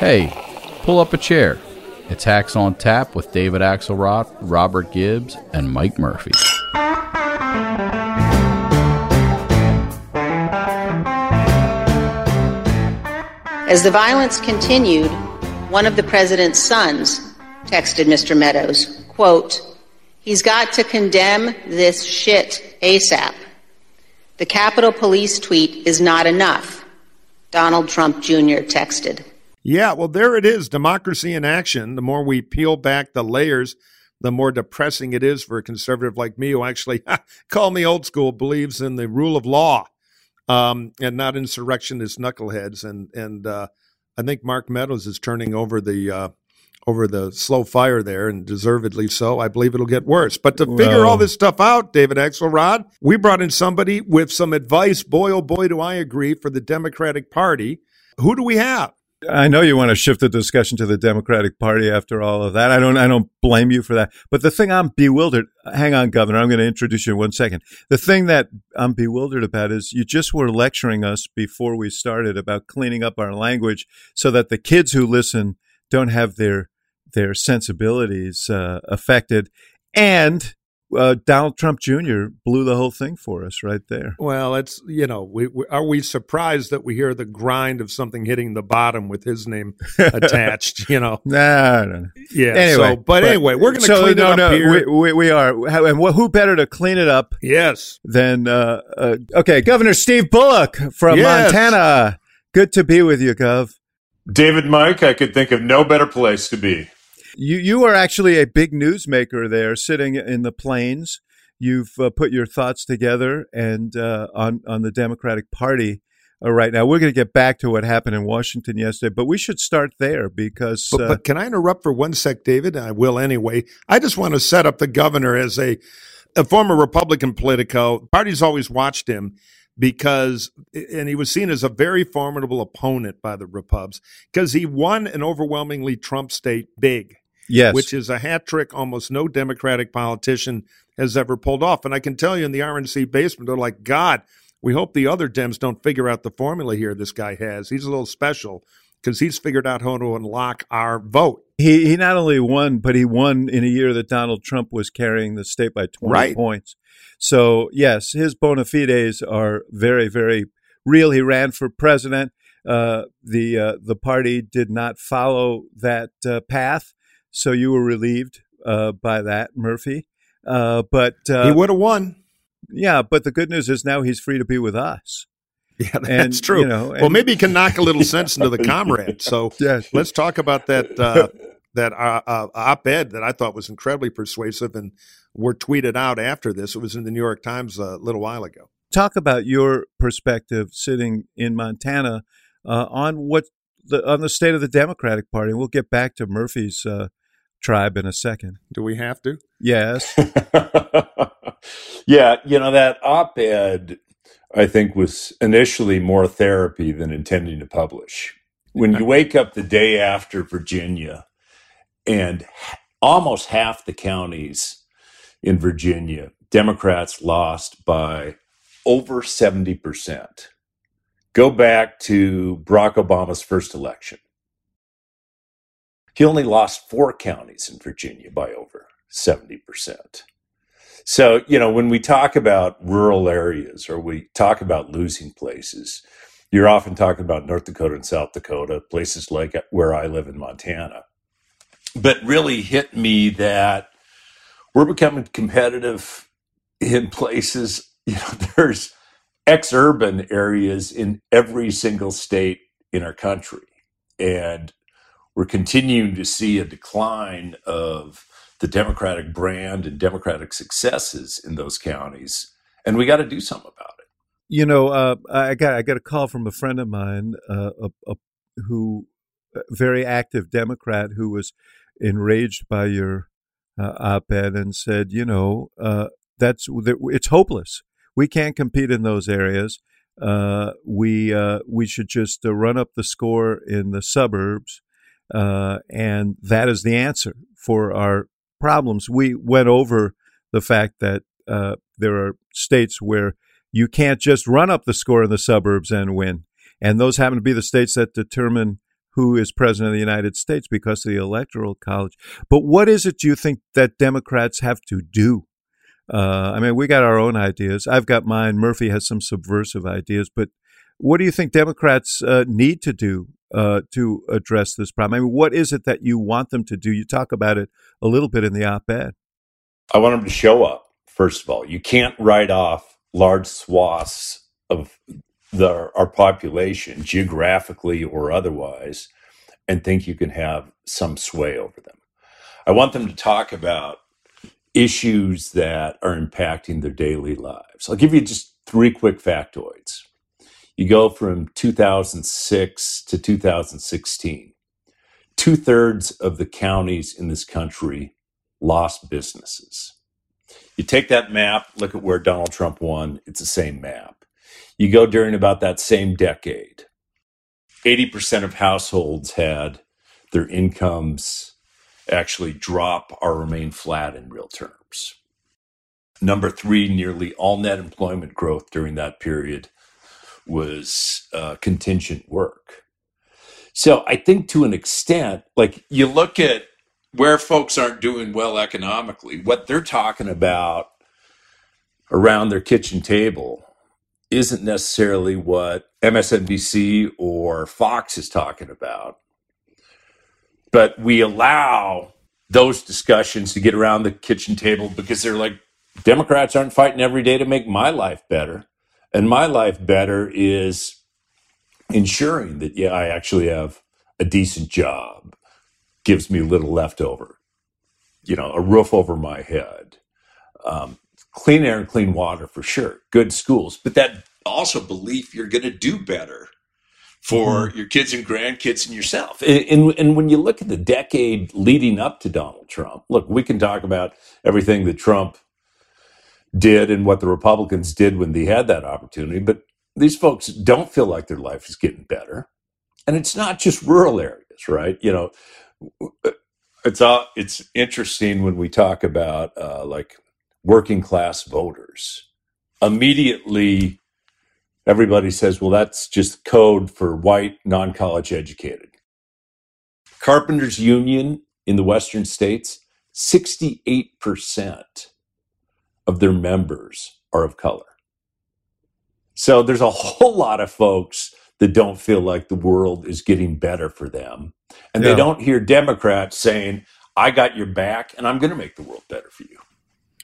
Hey, pull up a chair. It's Hacks on Tap with David Axelrod, Robert Gibbs, and Mike Murphy. As the violence continued, one of the president's sons texted Mr. Meadows, quote, He's got to condemn this shit ASAP. The Capitol Police tweet is not enough. Donald Trump Jr. texted. Yeah, well, there it is democracy in action. The more we peel back the layers, the more depressing it is for a conservative like me who actually, call me old school, believes in the rule of law um, and not insurrectionist knuckleheads. And, and uh, I think Mark Meadows is turning over the. Uh, over the slow fire there, and deservedly so. I believe it'll get worse. But to figure all this stuff out, David Axelrod, we brought in somebody with some advice. Boy, oh boy, do I agree for the Democratic Party. Who do we have? I know you want to shift the discussion to the Democratic Party after all of that. I don't I don't blame you for that. But the thing I'm bewildered hang on, Governor, I'm going to introduce you in one second. The thing that I'm bewildered about is you just were lecturing us before we started about cleaning up our language so that the kids who listen don't have their their sensibilities uh, affected. And uh, Donald Trump Jr. blew the whole thing for us right there. Well, it's you know, we, we, are we surprised that we hear the grind of something hitting the bottom with his name attached? You know, nah, no, no. yeah. Anyway, so, but, but, anyway, we're going to so, clean no, it up no, here. We, we, we, are, and who better to clean it up? Yes. Than uh, uh, okay, Governor Steve Bullock from yes. Montana. Good to be with you, Gov. David Mike, I could think of no better place to be. You you are actually a big newsmaker there, sitting in the plains. You've uh, put your thoughts together and uh, on on the Democratic Party. Uh, right now, we're going to get back to what happened in Washington yesterday, but we should start there because. But, but uh, can I interrupt for one sec, David? I will anyway. I just want to set up the governor as a a former Republican politico. Party's always watched him because and he was seen as a very formidable opponent by the Repubs because he won an overwhelmingly Trump state big. Yes. Which is a hat trick almost no Democratic politician has ever pulled off. And I can tell you in the RNC basement, they're like, God, we hope the other Dems don't figure out the formula here this guy has. He's a little special because he's figured out how to unlock our vote. He he not only won, but he won in a year that Donald Trump was carrying the state by 20 right. points. So, yes, his bona fides are very, very real. He ran for president. Uh, the uh, the party did not follow that uh, path. So you were relieved uh, by that, Murphy. Uh, but uh, he would have won. Yeah, but the good news is now he's free to be with us. Yeah, that's and, true. You know, and, well, maybe he can knock a little sense into the comrade. So yes. let's talk about that uh, that uh, uh, op-ed that I thought was incredibly persuasive and were tweeted out after this. It was in the New York Times a little while ago. Talk about your perspective sitting in Montana on what the on the state of the Democratic Party. We'll get back to Murphy's uh, tribe in a second. Do we have to? Yes. yeah, you know, that op ed, I think, was initially more therapy than intending to publish. When you wake up the day after Virginia and almost half the counties in Virginia, Democrats lost by over 70%. Go back to Barack Obama's first election. He only lost four counties in Virginia by over 70%. So, you know, when we talk about rural areas or we talk about losing places, you're often talking about North Dakota and South Dakota, places like where I live in Montana. But really hit me that we're becoming competitive in places, you know, there's ex urban areas in every single state in our country. And we're continuing to see a decline of the Democratic brand and Democratic successes in those counties, and we got to do something about it. You know, uh, I got I got a call from a friend of mine, uh, a, a, who a very active Democrat who was enraged by your uh, op-ed and said, you know, uh, that's it's hopeless. We can't compete in those areas. Uh, we uh, we should just run up the score in the suburbs uh, and that is the answer for our problems. We went over the fact that uh, there are states where you can't just run up the score in the suburbs and win. And those happen to be the states that determine who is president of the United States because of the Electoral College. But what is it you think that Democrats have to do? Uh, I mean, we got our own ideas. I've got mine. Murphy has some subversive ideas. But what do you think Democrats uh, need to do uh, to address this problem? I mean, what is it that you want them to do? You talk about it a little bit in the op ed. I want them to show up, first of all. You can't write off large swaths of the, our population, geographically or otherwise, and think you can have some sway over them. I want them to talk about issues that are impacting their daily lives. I'll give you just three quick factoids. You go from 2006 to 2016. Two thirds of the counties in this country lost businesses. You take that map, look at where Donald Trump won, it's the same map. You go during about that same decade, 80% of households had their incomes actually drop or remain flat in real terms. Number three, nearly all net employment growth during that period was uh, contingent work. So I think to an extent, like you look at where folks aren't doing well economically, what they're talking about around their kitchen table isn't necessarily what MSNBC or Fox is talking about. But we allow those discussions to get around the kitchen table because they're like, Democrats aren't fighting every day to make my life better. And my life better is ensuring that, yeah, I actually have a decent job, gives me a little leftover, you know, a roof over my head, um, clean air and clean water for sure, good schools, but that also belief you're going to do better for mm-hmm. your kids and grandkids and yourself. And, and, and when you look at the decade leading up to Donald Trump, look, we can talk about everything that Trump did and what the Republicans did when they had that opportunity, but these folks don't feel like their life is getting better. And it's not just rural areas, right? You know, it's all, it's interesting when we talk about uh, like working class voters. Immediately, everybody says, "Well, that's just code for white, non college educated." Carpenters Union in the Western states, sixty eight percent of their members are of color. So there's a whole lot of folks that don't feel like the world is getting better for them. And yeah. they don't hear Democrats saying, I got your back and I'm going to make the world better for you.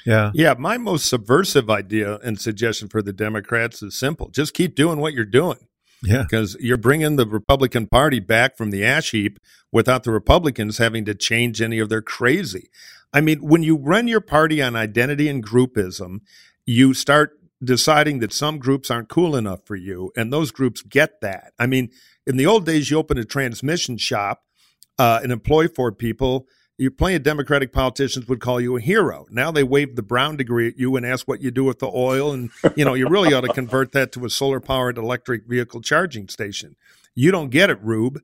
Yeah. Yeah. My most subversive idea and suggestion for the Democrats is simple just keep doing what you're doing. Yeah. Because you're bringing the Republican Party back from the ash heap without the Republicans having to change any of their crazy. I mean, when you run your party on identity and groupism, you start deciding that some groups aren't cool enough for you, and those groups get that. I mean, in the old days, you opened a transmission shop uh, and employ four people. You plenty of Democratic politicians would call you a hero. Now they wave the Brown degree at you and ask what you do with the oil, and you know you really ought to convert that to a solar powered electric vehicle charging station. You don't get it, Rube.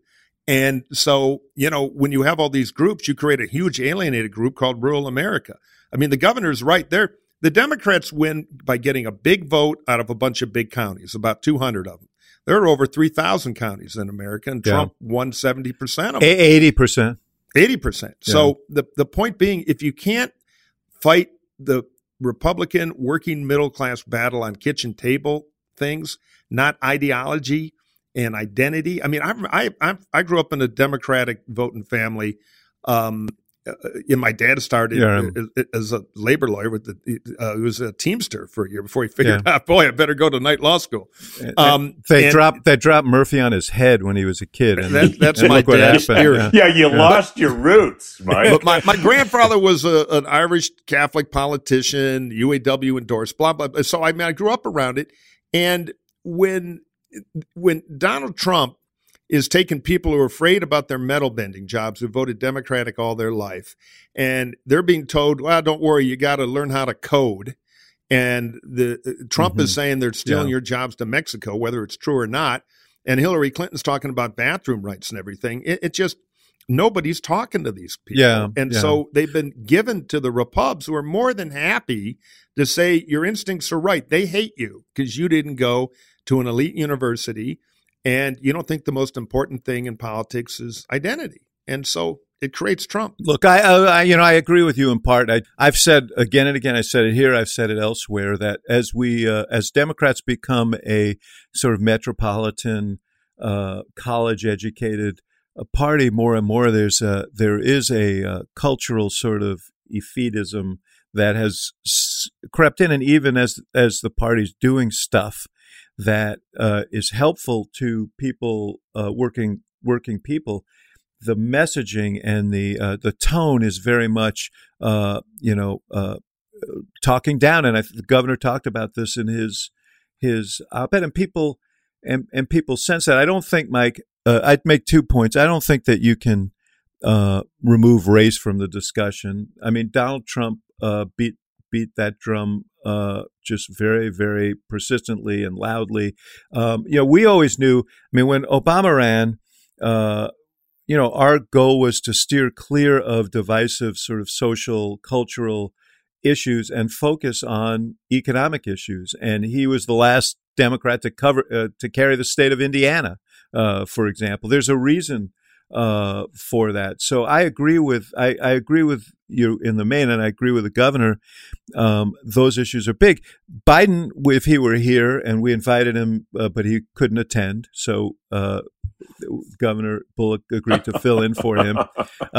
And so, you know, when you have all these groups, you create a huge alienated group called rural America. I mean, the governor's right there. The Democrats win by getting a big vote out of a bunch of big counties, about 200 of them. There are over 3,000 counties in America, and yeah. Trump won 70% of them. 80%. 80%. Yeah. So the, the point being, if you can't fight the Republican working middle class battle on kitchen table things, not ideology, and identity. I mean, I I I grew up in a Democratic voting family. Um, uh, my dad started yeah. as, as, a labor lawyer with the uh, he was a teamster for a year before he figured yeah. out boy I better go to night law school. Um, they and, dropped they dropped Murphy on his head when he was a kid, and that, that's and my dad's spirit. Yeah, you yeah. lost your roots, Mike. but my, my grandfather was a, an Irish Catholic politician, UAW endorsed, blah blah. blah. So I mean, I grew up around it, and when when Donald Trump is taking people who are afraid about their metal bending jobs who voted Democratic all their life, and they're being told, "Well, don't worry, you got to learn how to code." And the uh, Trump mm-hmm. is saying they're stealing yeah. your jobs to Mexico, whether it's true or not. And Hillary Clinton's talking about bathroom rights and everything. It, it just nobody's talking to these people. Yeah, and yeah. so they've been given to the Repubs who are more than happy to say your instincts are right. They hate you because you didn't go to an elite university And you don't think the most important thing in politics is identity. And so it creates Trump. Look, I, I, you know, I agree with you in part. I, have said again and again. I said it here. I've said it elsewhere. That as we, uh, as Democrats become a sort of metropolitan, uh, college-educated uh, party, more and more, there's a, there is a uh, cultural sort of effetism that has s- crept in, and even as as the party's doing stuff that uh, is helpful to people uh, working working people the messaging and the uh, the tone is very much uh, you know uh, talking down, and I, the governor talked about this in his his op-ed, and people and and people sense that. I don't think, Mike. Uh, I'd make two points. I don't think that you can uh, remove race from the discussion. I mean, Donald Trump uh, beat beat that drum just very, very persistently and loudly. Um, you know, we always knew. I mean, when Obama ran, uh, you know, our goal was to steer clear of divisive sort of social, cultural issues and focus on economic issues. And he was the last Democrat to cover uh, to carry the state of Indiana, uh, for example. There's a reason uh, for that. So I agree with I, I, agree with you in the main, and I agree with the governor. Um, those issues are big. Biden, if he were here, and we invited him, uh, but he couldn't attend, so uh, Governor Bullock agreed to fill in for him.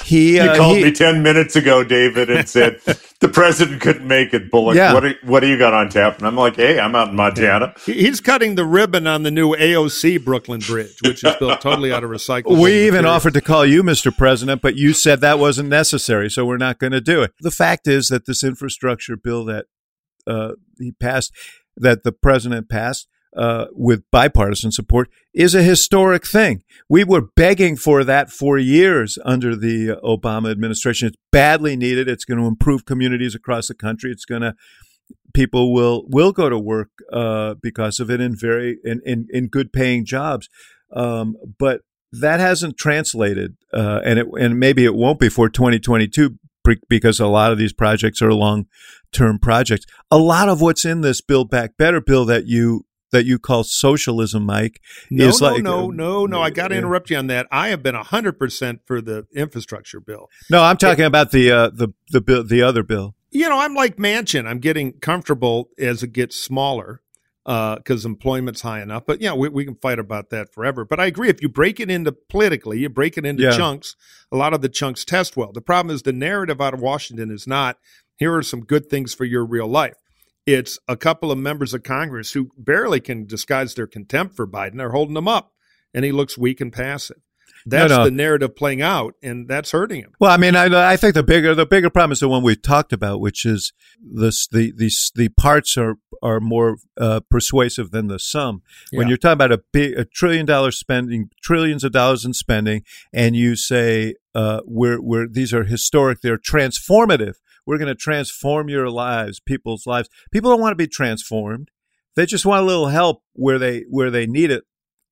Uh, he you uh, called he, me ten minutes ago, David, and said the president couldn't make it. Bullock, Yeah. what do, what do you got on tap? And I'm like, hey, I'm out in Montana. He's cutting the ribbon on the new AOC Brooklyn Bridge, which is built totally out of recycled. We even materials. offered to call you Mr. President, but you said that wasn't necessary, so we're not going to do it. The fact is that this infrastructure bill that uh, he passed, that the president passed uh, with bipartisan support, is a historic thing. We were begging for that for years under the Obama administration. It's badly needed. It's going to improve communities across the country. It's going to people will will go to work uh, because of it in very in in, in good paying jobs. Um, but that hasn't translated, uh, and it and maybe it won't before 2022 because a lot of these projects are long term projects. A lot of what's in this Build Back Better bill that you that you call socialism, Mike, No, is no, like no, no, no. I got to Yeah. interrupt you on that. I have been hundred percent for the infrastructure bill. No, I'm talking about the uh, the the bill, the other bill. You know, I'm like Manchin. I'm getting comfortable as it gets smaller because employment's high enough. But yeah, we, we can fight about that forever. But I agree. If you break it into politically, you break it into Yeah. chunks. A lot of the chunks test well. The problem is the narrative out of Washington is not. Here are some good things for your real life. It's a couple of members of Congress who barely can disguise their contempt for Biden. They're holding him up, and he looks weak and passive. That's no. the narrative playing out, and that's hurting him. Well, I mean, I, I think the bigger the bigger problem is the one we've talked about, which is this the these the parts are are more uh, persuasive than the sum. When you're talking about a big a trillion dollar spending, trillions of dollars in spending, and you say uh, we're we're these are historic, they're transformative. We're going to transform your lives, people's lives. People don't want to be transformed; they just want a little help where they where they need it.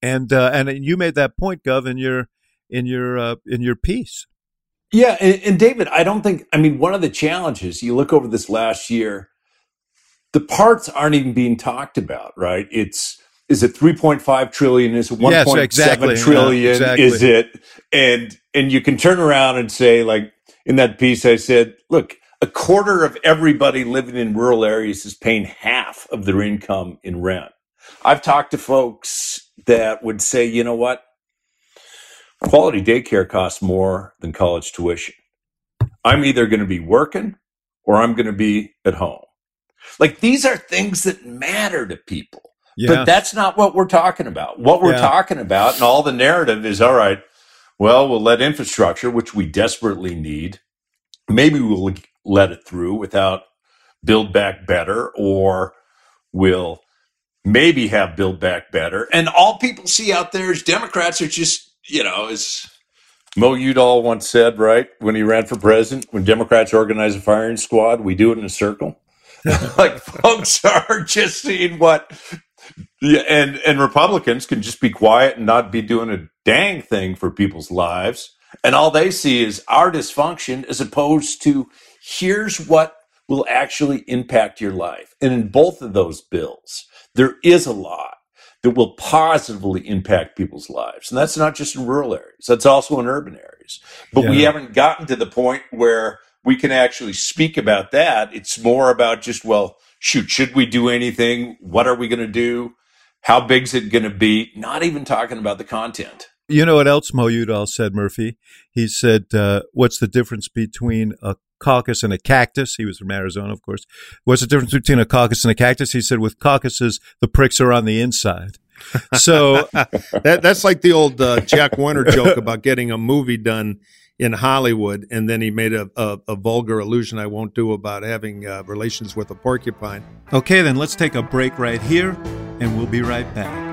And uh, and you made that point, Gov, in your in your uh, in your piece. Yeah, and, and David, I don't think. I mean, one of the challenges you look over this last year, the parts aren't even being talked about. Right? It's is it three point five trillion? Is it one Yes, exactly. seven trillion? Yeah, exactly. Is it? And and you can turn around and say, like in that piece, I said, look, a quarter of everybody living in rural areas is paying half of their income in rent. I've talked to folks that would say, you know what? Quality daycare costs more than college tuition. I'm either going to be working or I'm going to be at home. Like these are things that matter to people. Yeah. But that's not what we're talking about. What we're Yeah. talking about, and all the narrative is all right, well, we'll let infrastructure, which we desperately need, maybe we'll let it through without build back better, or we'll maybe have build back better. And all people see out there is Democrats are just, you know, as Mo Udall once said, right, when he ran for president, when Democrats organize a firing squad, we do it in a circle. like folks are just seeing what yeah, and and Republicans can just be quiet and not be doing a dang thing for people's lives, and all they see is our dysfunction, as opposed to here's what will actually impact your life. And in both of those bills, there is a lot that will positively impact people's lives. And that's not just in rural areas, that's also in urban areas. But yeah. we haven't gotten to the point where we can actually speak about that. It's more about just, well, shoot, should we do anything? What are we going to do? How big's it going to be? Not even talking about the content. You know what else Mo Udall said, Murphy? He said, uh, What's the difference between a caucus and a cactus? He was from Arizona, of course. What's the difference between a caucus and a cactus? He said, With caucuses, the pricks are on the inside. So that, that's like the old uh, Jack Warner joke about getting a movie done in Hollywood, and then he made a, a, a vulgar allusion I won't do about having uh, relations with a porcupine. Okay, then let's take a break right here, and we'll be right back.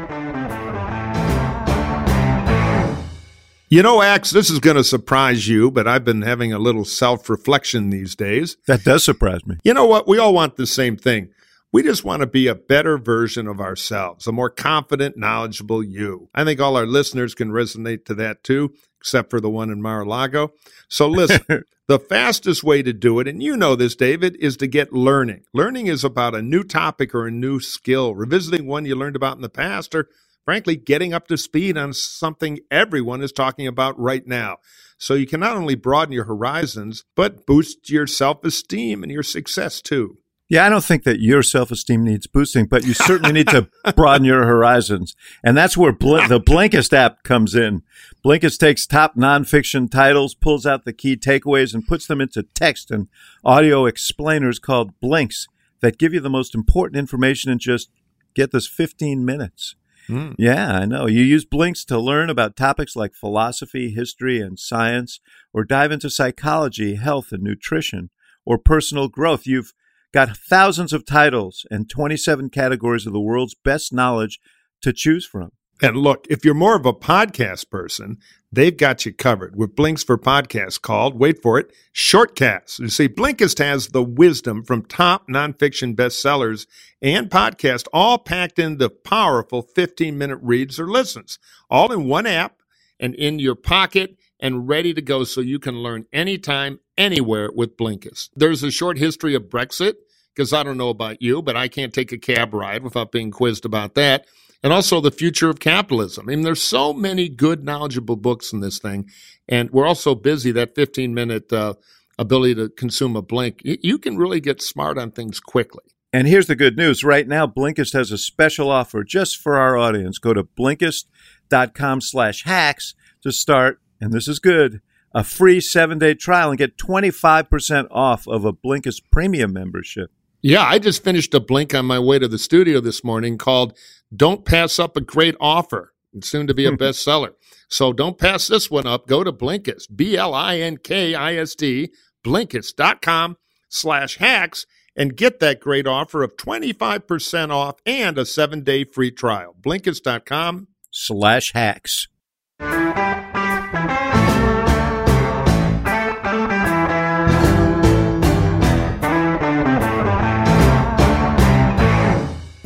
You know, Axe, this is going to surprise you, but I've been having a little self reflection these days. That does surprise me. You know what? We all want the same thing. We just want to be a better version of ourselves, a more confident, knowledgeable you. I think all our listeners can resonate to that too, except for the one in Mar a Lago. So listen, the fastest way to do it, and you know this, David, is to get learning. Learning is about a new topic or a new skill, revisiting one you learned about in the past, or frankly, getting up to speed on something everyone is talking about right now. So you can not only broaden your horizons, but boost your self esteem and your success too. Yeah, I don't think that your self esteem needs boosting, but you certainly need to broaden your horizons. And that's where Bl- the Blinkist app comes in. Blinkist takes top nonfiction titles, pulls out the key takeaways, and puts them into text and audio explainers called Blinks that give you the most important information in just get this 15 minutes. Mm. Yeah, I know. You use Blinks to learn about topics like philosophy, history, and science, or dive into psychology, health, and nutrition, or personal growth. You've got thousands of titles and 27 categories of the world's best knowledge to choose from. And look, if you're more of a podcast person, they've got you covered with Blinks for Podcasts called, wait for it, Shortcasts. You see, Blinkist has the wisdom from top nonfiction bestsellers and podcasts all packed into powerful 15 minute reads or listens, all in one app and in your pocket and ready to go so you can learn anytime, anywhere with Blinkist. There's a short history of Brexit, because I don't know about you, but I can't take a cab ride without being quizzed about that and also the future of capitalism. I mean, there's so many good, knowledgeable books in this thing, and we're all so busy that 15 minute uh, ability to consume a blink, you, you can really get smart on things quickly. And here's the good news. Right now, Blinkist has a special offer just for our audience. Go to Blinkist.com slash hacks to start, and this is good, a free seven-day trial and get 25% off of a Blinkist premium membership. Yeah, I just finished a blink on my way to the studio this morning called Don't Pass Up a Great Offer. It's soon to be a mm-hmm. bestseller. So don't pass this one up. Go to Blinkist, B L I N K I S D, Blinkist.com slash hacks, and get that great offer of 25% off and a seven day free trial. Blinkist.com slash hacks.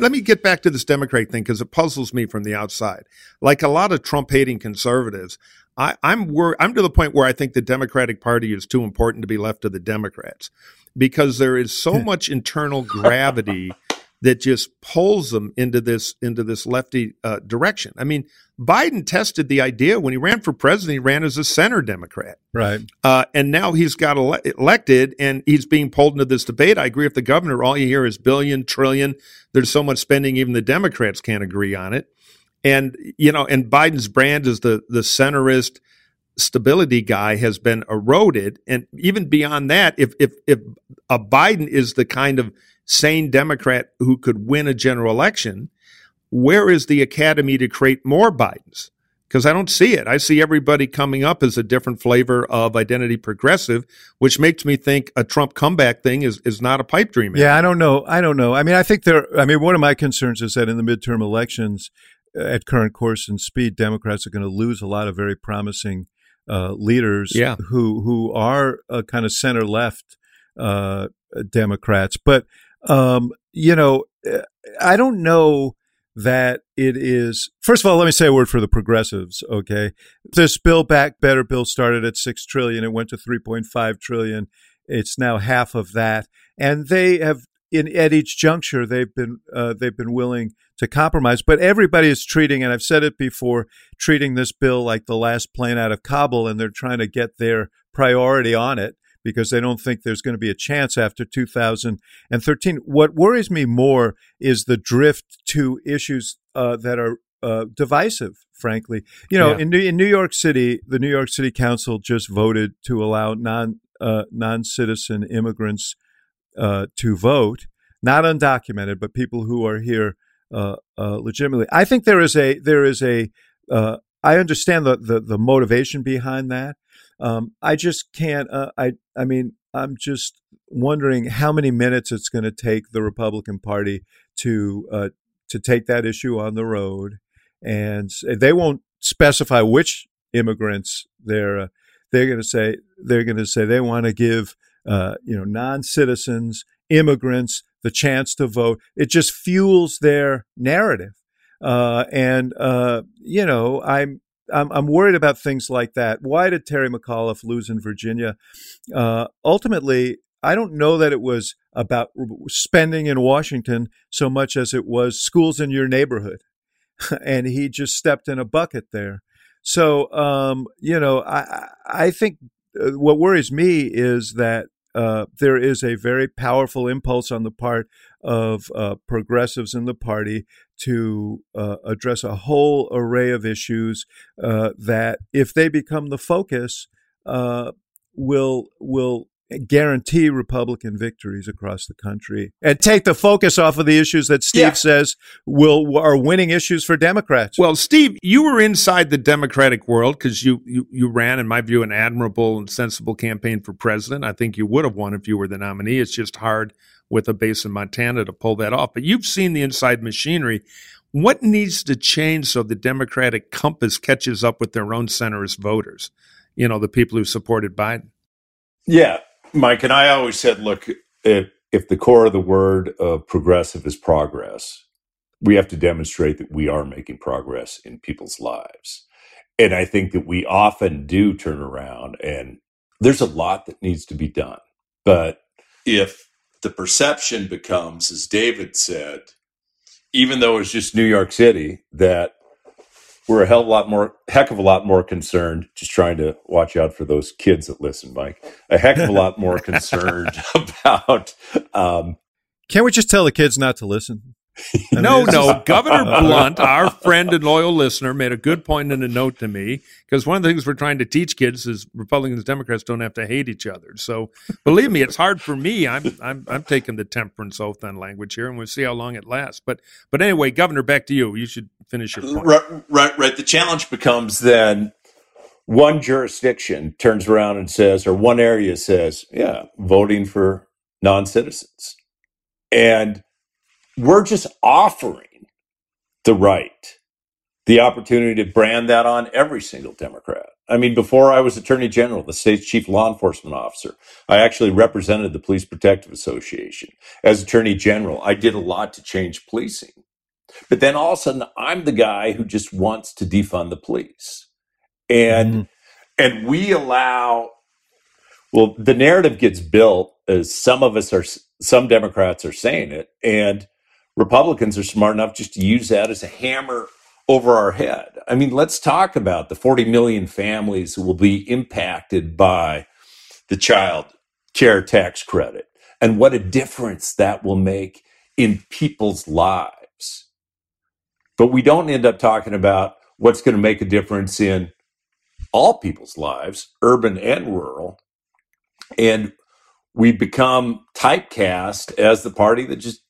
Let me get back to this Democrat thing because it puzzles me from the outside. Like a lot of Trump hating conservatives, I, am wor- I'm to the point where I think the Democratic Party is too important to be left to the Democrats because there is so much internal gravity that just pulls them into this into this lefty uh, direction. I mean, Biden tested the idea when he ran for president. He ran as a center Democrat, right? Uh, and now he's got ele- elected, and he's being pulled into this debate. I agree with the governor. All you hear is billion, trillion. There's so much spending, even the Democrats can't agree on it. And you know, and Biden's brand as the the centerist stability guy has been eroded. And even beyond that, if if if a Biden is the kind of sane Democrat who could win a general election, where is the academy to create more Bidens? Because I don't see it. I see everybody coming up as a different flavor of identity progressive, which makes me think a Trump comeback thing is, is not a pipe dream. Yeah, I don't know. I don't know. I mean, I think there, I mean, one of my concerns is that in the midterm elections, uh, at current course and speed, Democrats are going to lose a lot of very promising uh, leaders yeah. who who are uh, kind of center left uh, Democrats. But um, you know, I don't know that it is. First of all, let me say a word for the progressives. Okay, this Build Back Better bill started at six trillion. It went to three point five trillion. It's now half of that, and they have in at each juncture they've been uh, they've been willing to compromise. But everybody is treating, and I've said it before, treating this bill like the last plane out of Kabul, and they're trying to get their priority on it because they don't think there's going to be a chance after 2013. What worries me more is the drift to issues uh, that are uh, divisive, frankly. You know, yeah. in, New, in New York City, the New York City Council just voted to allow non uh, non citizen immigrants uh, to vote, not undocumented, but people who are here uh, uh, legitimately. I think there is a there is a I understand the, the, the motivation behind that. Um, I just can't. I I mean, I'm just wondering how many minutes it's going to take the Republican Party to uh, to take that issue on the road and they won't specify which immigrants they're uh, they're going to say they're going to say they want to give uh, you know non-citizens immigrants the chance to vote it just fuels their narrative uh, and uh, you know I'm, I'm I'm worried about things like that. Why did Terry McAuliffe lose in Virginia? Uh, ultimately I don't know that it was about spending in Washington so much as it was schools in your neighborhood. And he just stepped in a bucket there. So, um, you know, I, I think uh, what worries me is that uh, there is a very powerful impulse on the part of uh, progressives in the party to uh, address a whole array of issues uh, that, if they become the focus, uh, will will guarantee Republican victories across the country and take the focus off of the issues that Steve yeah. says will are winning issues for Democrats. Well, Steve, you were inside the Democratic world because you, you you ran, in my view, an admirable and sensible campaign for president. I think you would have won if you were the nominee. It's just hard with a base in Montana to pull that off. But you've seen the inside machinery. What needs to change so the Democratic compass catches up with their own centrist voters? You know, the people who supported Biden. Yeah, Mike and I always said, look, if, if the core of the word of progressive is progress, we have to demonstrate that we are making progress in people's lives. And I think that we often do turn around and there's a lot that needs to be done. But if the perception becomes, as David said, even though it's just New York City, that we're a hell of a lot more, heck of a lot more concerned. Just trying to watch out for those kids that listen, Mike. A heck of a lot more concerned about. Um, Can't we just tell the kids not to listen? no, no. Governor Blunt, our friend and loyal listener, made a good point in a note to me because one of the things we're trying to teach kids is Republicans and Democrats don't have to hate each other. So believe me, it's hard for me. I'm I'm I'm taking the temperance oath on language here, and we'll see how long it lasts. But but anyway, Governor, back to you. You should finish your point. Right, right, right. The challenge becomes then one jurisdiction turns around and says, or one area says, yeah, voting for non citizens. And we're just offering the right, the opportunity to brand that on every single Democrat. I mean, before I was Attorney General, the state's chief law enforcement officer, I actually represented the Police Protective Association. As Attorney General, I did a lot to change policing. But then all of a sudden, I'm the guy who just wants to defund the police. And mm. and we allow well, the narrative gets built as some of us are some Democrats are saying it, and Republicans are smart enough just to use that as a hammer over our head. I mean, let's talk about the 40 million families who will be impacted by the child care tax credit and what a difference that will make in people's lives. But we don't end up talking about what's going to make a difference in all people's lives, urban and rural. And we become typecast as the party that just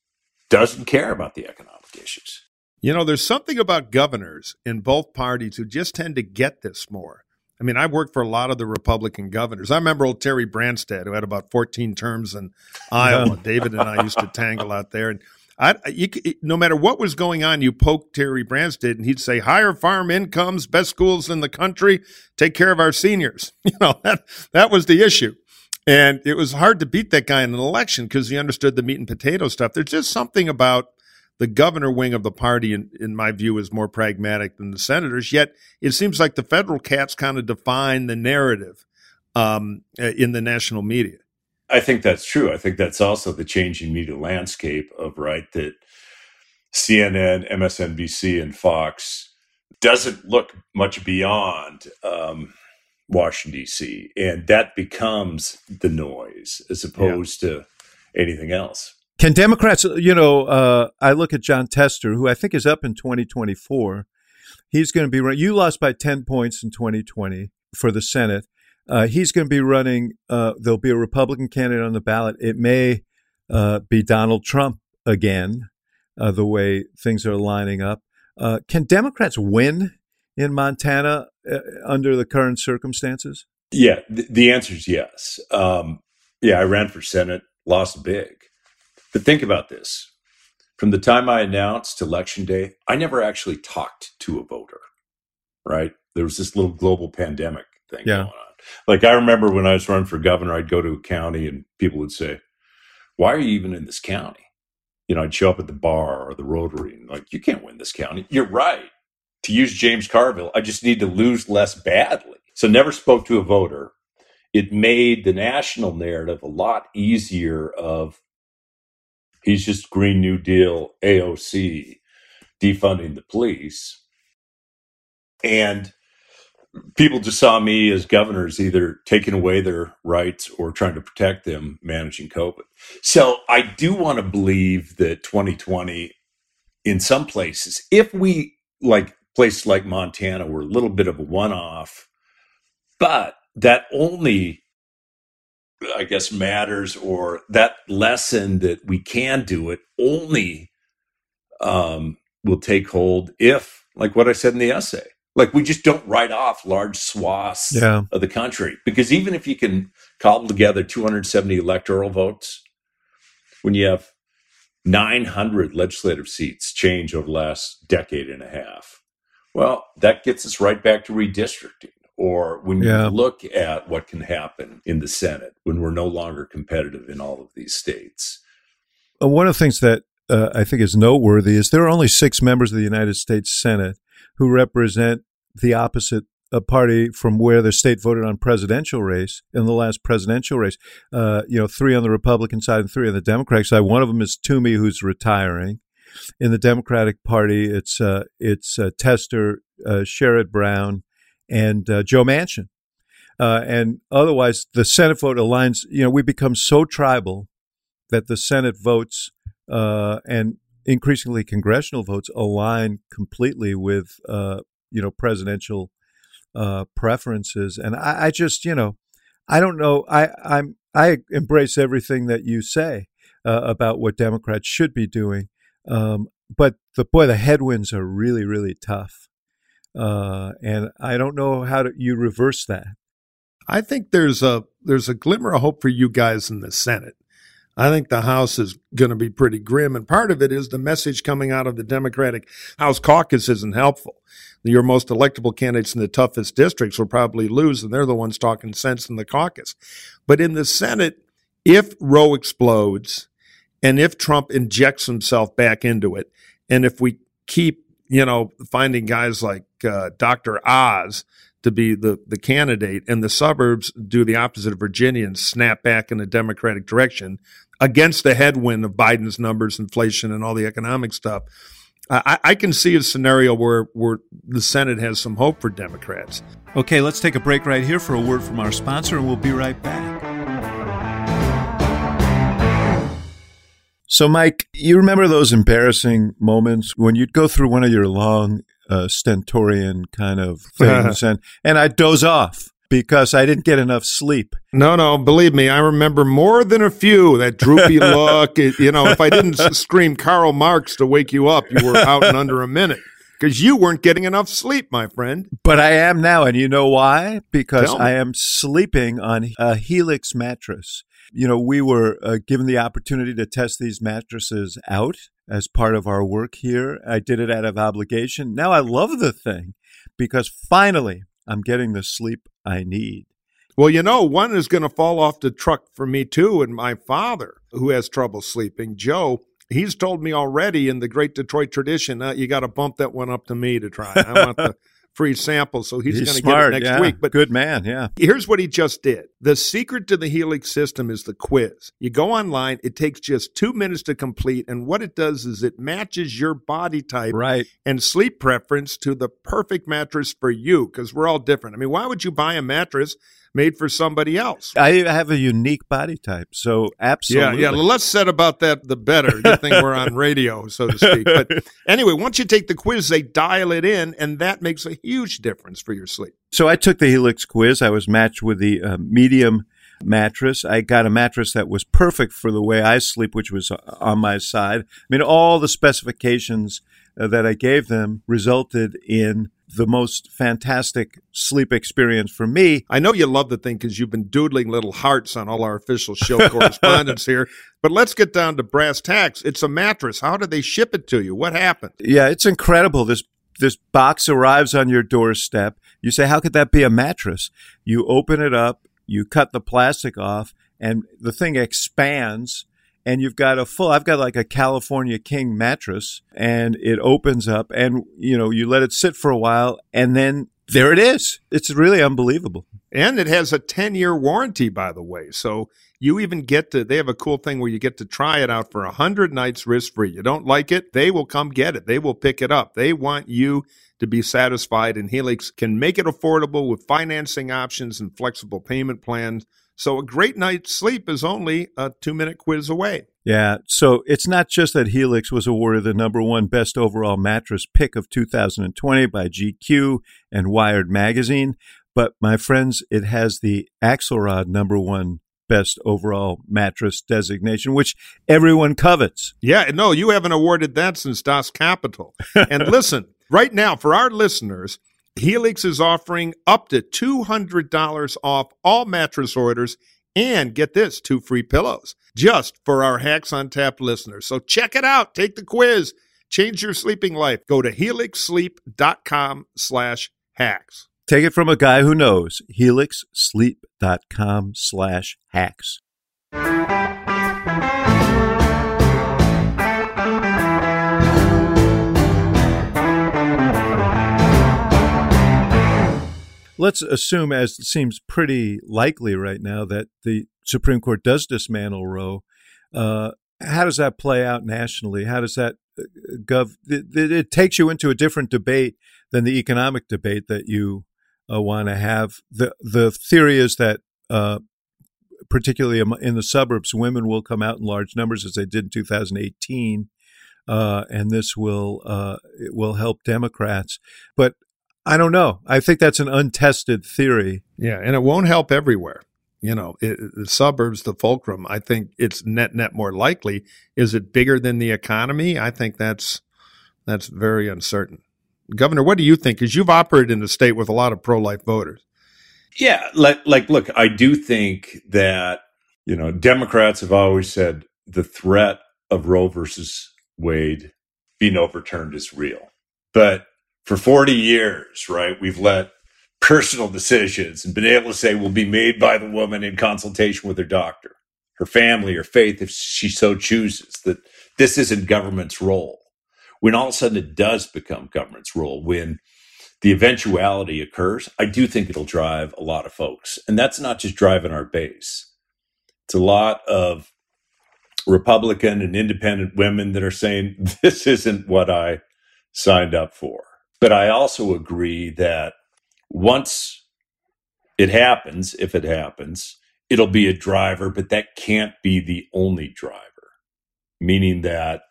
doesn't care about the economic issues. You know, there's something about governors in both parties who just tend to get this more. I mean, I've worked for a lot of the Republican governors. I remember old Terry Branstad, who had about 14 terms in Iowa. David and I used to tangle out there. And I, you, no matter what was going on, you poke Terry Branstad, and he'd say, "Higher farm incomes, best schools in the country, take care of our seniors." You know that that was the issue. And it was hard to beat that guy in an election because he understood the meat and potato stuff. There's just something about the governor wing of the party, in, in my view, is more pragmatic than the senators. Yet it seems like the federal cats kind of define the narrative um, in the national media. I think that's true. I think that's also the changing media landscape of right that CNN, MSNBC, and Fox doesn't look much beyond um, Washington D.C., and that becomes the noise as opposed yeah. to anything else. Can Democrats, you know, uh, I look at Jon Tester, who I think is up in 2024. He's going to be running. You lost by 10 points in 2020 for the Senate. Uh, he's going to be running. Uh, there'll be a Republican candidate on the ballot. It may uh, be Donald Trump again, uh, the way things are lining up. Uh, can Democrats win in Montana under the current circumstances? Yeah, th- the answer is yes. Um, yeah, I ran for Senate, lost big. But think about this. From the time I announced election day, I never actually talked to a voter, right? There was this little global pandemic thing yeah. going on. Like I remember when I was running for governor, I'd go to a county and people would say, Why are you even in this county? You know, I'd show up at the bar or the Rotary and like, you can't win this county. You're right. To use James Carville, I just need to lose less badly. So never spoke to a voter. It made the national narrative a lot easier of He's just Green New Deal, AOC, defunding the police. And people just saw me as governors either taking away their rights or trying to protect them managing COVID. So I do want to believe that 2020, in some places, if we like places like Montana were a little bit of a one off, but that only I guess, matters or that lesson that we can do it only um, will take hold if, like what I said in the essay, like we just don't write off large swaths yeah. of the country. Because even if you can cobble together 270 electoral votes, when you have 900 legislative seats change over the last decade and a half, well, that gets us right back to redistricting or when yeah. you look at what can happen in the Senate when we're no longer competitive in all of these states. Uh, one of the things that uh, I think is noteworthy is there are only six members of the United States Senate who represent the opposite uh, party from where the state voted on presidential race in the last presidential race. Uh, you know, three on the Republican side and three on the Democratic side. One of them is Toomey, who's retiring. In the Democratic Party, it's uh, it's uh, Tester, Sherrod Brown, and uh, Joe Manchin. Uh, and otherwise, the Senate vote aligns. You know, we become so tribal that the Senate votes uh, and increasingly congressional votes align completely with uh, you know presidential uh, preferences. And I, I, just, you know, I don't know. I I'm I embrace everything that you say uh, about what Democrats should be doing. Um, but the boy, the headwinds are really, really tough. Uh, and I don't know how to, you reverse that. I think there's a there's a glimmer of hope for you guys in the Senate. I think the House is going to be pretty grim, and part of it is the message coming out of the Democratic House caucus isn't helpful. Your most electable candidates in the toughest districts will probably lose, and they're the ones talking sense in the caucus. But in the Senate, if Roe explodes, and if Trump injects himself back into it, and if we keep you know, finding guys like uh, Dr. Oz to be the, the candidate and the suburbs do the opposite of Virginia and snap back in a Democratic direction against the headwind of Biden's numbers, inflation, and all the economic stuff. I, I can see a scenario where, where the Senate has some hope for Democrats. Okay, let's take a break right here for a word from our sponsor, and we'll be right back. So, Mike, you remember those embarrassing moments when you'd go through one of your long uh, stentorian kind of things, and and I'd doze off because I didn't get enough sleep. No, no, believe me, I remember more than a few. That droopy look, you know, if I didn't scream Karl Marx to wake you up, you were out in under a minute because you weren't getting enough sleep, my friend. But I am now, and you know why? Because I am sleeping on a Helix mattress you know, we were uh, given the opportunity to test these mattresses out as part of our work here. I did it out of obligation. Now I love the thing because finally I'm getting the sleep I need. Well, you know, one is going to fall off the truck for me too. And my father, who has trouble sleeping, Joe, he's told me already in the great Detroit tradition, uh, you got to bump that one up to me to try. I want the free sample, so he's, He's going to get it next yeah. week. But good man, yeah. Here's what he just did. The secret to the Helix system is the quiz. You go online, it takes just two minutes to complete, and what it does is it matches your body type Right. and sleep preference to the perfect mattress for you because we're all different. I mean, why would you buy a mattress made for somebody else? I have a unique body type, so absolutely. Yeah, yeah. The less said about that, the better. Good thing we're on radio, so to speak. But anyway, once you take the quiz, they dial it in, and that makes a huge difference for your sleep. So I took the Helix quiz. I was matched with the uh, medium mattress. I got a mattress that was perfect for the way I sleep, which was uh, on my side. I mean, all the specifications uh, that I gave them resulted in the most fantastic sleep experience for me. I know you love the thing because you've been doodling little hearts on all our official show correspondence here. But let's get down to brass tacks. It's a mattress. How did they ship it to you? What happened? Yeah, it's incredible. This this box arrives on your doorstep. You say, "How could that be a mattress?" You open it up, you cut the plastic off, and the thing expands. And you've got a full. I've got like a California King mattress, and it opens up, and you know you let it sit for a while, and then there it is. It's really unbelievable. And it has a 10 year warranty, by the way. So you even get to, they have a cool thing where you get to try it out for 100 nights risk free. You don't like it, they will come get it. They will pick it up. They want you to be satisfied, and Helix can make it affordable with financing options and flexible payment plans. So a great night's sleep is only a two minute quiz away. Yeah. So it's not just that Helix was awarded the number one best overall mattress pick of 2020 by GQ and Wired Magazine, but my friends, it has the Axelrod number one best overall mattress designation, which everyone covets. Yeah, no, you haven't awarded that since Das Kapital. And listen, right now, for our listeners, Helix is offering up to $200 off all mattress orders and get this two free pillows just for our Hacks on Tap listeners. So check it out. Take the quiz. Change your sleeping life. Go to helixsleep.com slash hacks. Take it from a guy who knows. HelixSleep.com slash hacks. Let's assume, as it seems pretty likely right now, that the Supreme Court does dismantle Roe. Uh, how does that play out nationally? How does that uh, gov? It, it takes you into a different debate than the economic debate that you uh, want to have. the The theory is that, uh, particularly in the suburbs, women will come out in large numbers as they did in 2018, uh, and this will uh, will help Democrats. But I don't know. I think that's an untested theory. Yeah, and it won't help everywhere. You know, it, the suburbs, the fulcrum. I think it's net net more likely. Is it bigger than the economy? I think that's that's very uncertain. Governor, what do you think? Because you've operated in the state with a lot of pro life voters. Yeah, like like look, I do think that you know Democrats have always said the threat of Roe versus Wade being overturned is real, but for 40 years, right, we've let personal decisions and been able to say will be made by the woman in consultation with her doctor, her family, her faith, if she so chooses, that this isn't government's role. When all of a sudden it does become government's role, when the eventuality occurs, I do think it'll drive a lot of folks. And that's not just driving our base. It's a lot of Republican and independent women that are saying, this isn't what I signed up for. But I also agree that once it happens, if it happens, it'll be a driver, but that can't be the only driver. Meaning that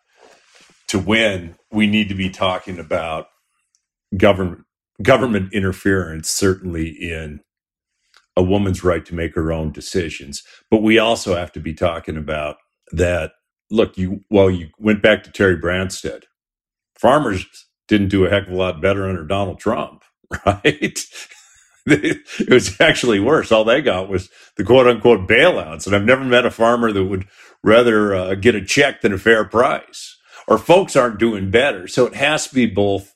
to win, we need to be talking about government government interference, certainly in a woman's right to make her own decisions. But we also have to be talking about that. Look, you while you went back to Terry Branstad, farmers didn't do a heck of a lot better under Donald Trump, right? it was actually worse. All they got was the quote unquote bailouts. And I've never met a farmer that would rather uh, get a check than a fair price. Or folks aren't doing better. So it has to be both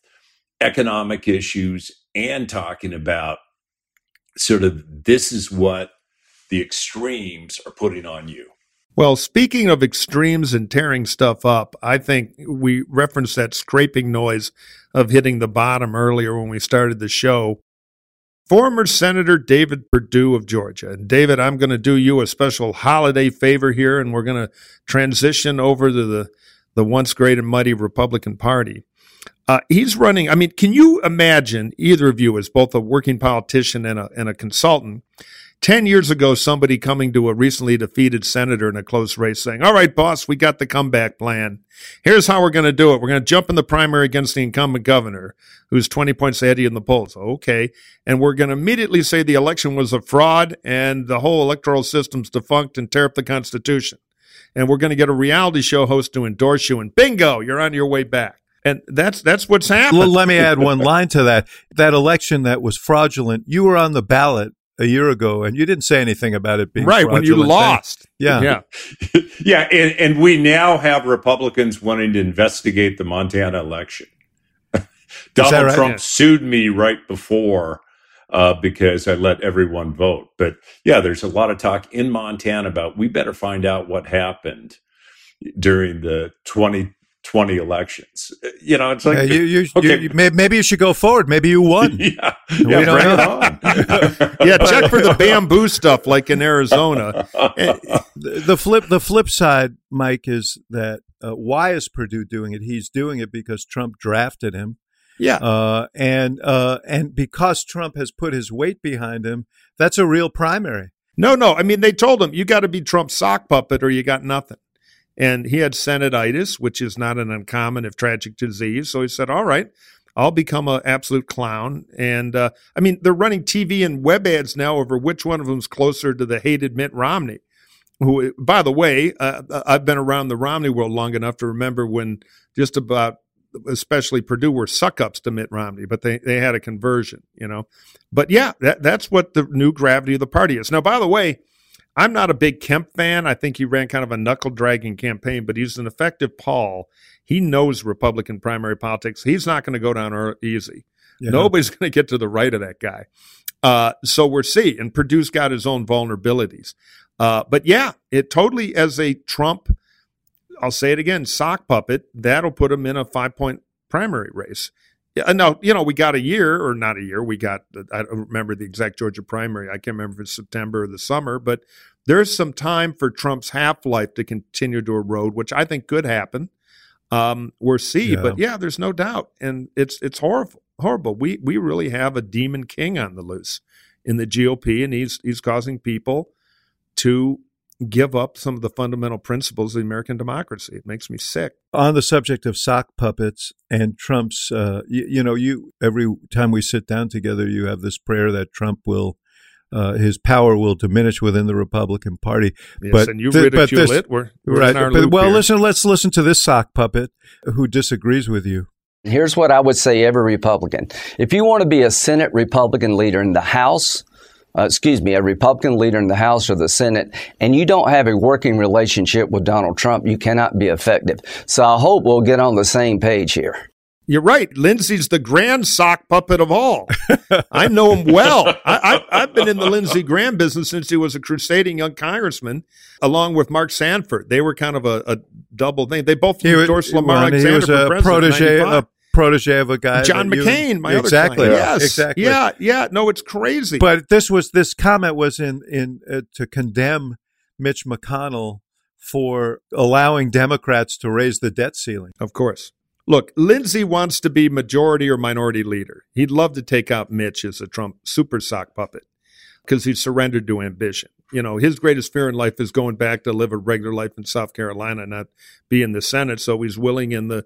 economic issues and talking about sort of this is what the extremes are putting on you. Well, speaking of extremes and tearing stuff up, I think we referenced that scraping noise of hitting the bottom earlier when we started the show. Former Senator David Perdue of Georgia. And David, I'm going to do you a special holiday favor here, and we're going to transition over to the, the once great and mighty Republican Party. Uh, he's running. I mean, can you imagine either of you as both a working politician and a, and a consultant? 10 years ago, somebody coming to a recently defeated senator in a close race saying, All right, boss, we got the comeback plan. Here's how we're going to do it. We're going to jump in the primary against the incumbent governor, who's 20 points ahead of you in the polls. Okay. And we're going to immediately say the election was a fraud and the whole electoral system's defunct and tear up the Constitution. And we're going to get a reality show host to endorse you, and bingo, you're on your way back. And that's that's what's happened. Well, let me add one line to that. That election that was fraudulent, you were on the ballot a year ago, and you didn't say anything about it being right when you lost. Yeah, yeah, yeah. And, and we now have Republicans wanting to investigate the Montana election. Donald right? Trump Yeah. sued me right before uh, because I let everyone vote. But yeah, there's a lot of talk in Montana about we better find out what happened during the 2020 elections. You know, it's like Yeah, you, you, okay. you, may- maybe you should go forward. Maybe you won. yeah, We yeah, don't bring it know. on. yeah. Check for the bamboo stuff like in Arizona. Eh, the the flip the flip side, Mike, is that uh, why is Perdue doing it? He's doing it because Trump drafted him, Yeah, uh, and uh, and because Trump has put his weight behind him. That's a real primary. No, no. I mean, they told him you got to be Trump's sock puppet or you got nothing. And he had senatitis, which is not an uncommon, if tragic, disease. So he said, "All right, I'll become an absolute clown." And uh, I mean, they're running TV and web ads now over which one of them's closer to the hated Mitt Romney. Who, by the way, uh, I've been around the Romney world long enough to remember when just about, especially Perdue, were suck ups to Mitt Romney, but they they had a conversion, you know. But yeah, that that's what the new gravity of the party is. Now, by the way, I'm not a big Kemp fan. I think he ran kind of a knuckle dragging campaign, but he's an effective pol. He knows Republican primary politics. He's not going to go down easy. know? Nobody's going to get to the right of that guy. Uh, so we're seeing, and Perdue's got his own vulnerabilities. Uh, but yeah, it totally as a Trump, I'll say it again, sock puppet, that'll put him in a five point primary race. Yeah, no, you know, we got a year or not a year. We got, I don't remember the exact Georgia primary. I can't remember if it's September or the summer, but there's some time for Trump's half life to continue to erode, which I think could happen. Um, we'll see, Yeah. but yeah, there's no doubt, and it's it's horrible. Horrible. We we really have a demon king on the loose in the GOP, and he's he's causing people to give up some of the fundamental principles of the American democracy. It makes me sick. on the subject of sock puppets and Trump's, uh, you, you know, you every time we sit down together, you have this prayer that Trump will, uh, his power will diminish within the Republican Party. Yes, But and you th- but ridicule this- it. We're, we're right. in our But, loop well, here. listen. Let's listen to this sock puppet who disagrees with you. Here's what I would say every Republican. If you want to be a Senate Republican leader in the House, uh, excuse me, a Republican leader in the House or the Senate, and you don't have a working relationship with Donald Trump, you cannot be effective. So I hope we'll get on the same page here. You're right. Lindsey's the grand sock puppet of all. I know him well. I, I, I've been in the Lindsey Graham business since he was a crusading young congressman, along with Mark Sanford. They were kind of a, a double thing. They both He endorsed Lamar well, and he Alexander was for a president. protege, 95. a protege of a guy. John that you- McCain, my exactly, other client. Yes, exactly. Yeah, yeah. No, it's crazy. But this was this comment was in in uh, to condemn Mitch McConnell for allowing Democrats to raise the debt ceiling. Of course. Look, Lindsey wants to be majority or minority leader. He'd love to take out Mitch as a Trump super sock puppet because he's surrendered to ambition. You know, his greatest fear in life is going back to live a regular life in South Carolina, not be in the Senate. So he's willing in the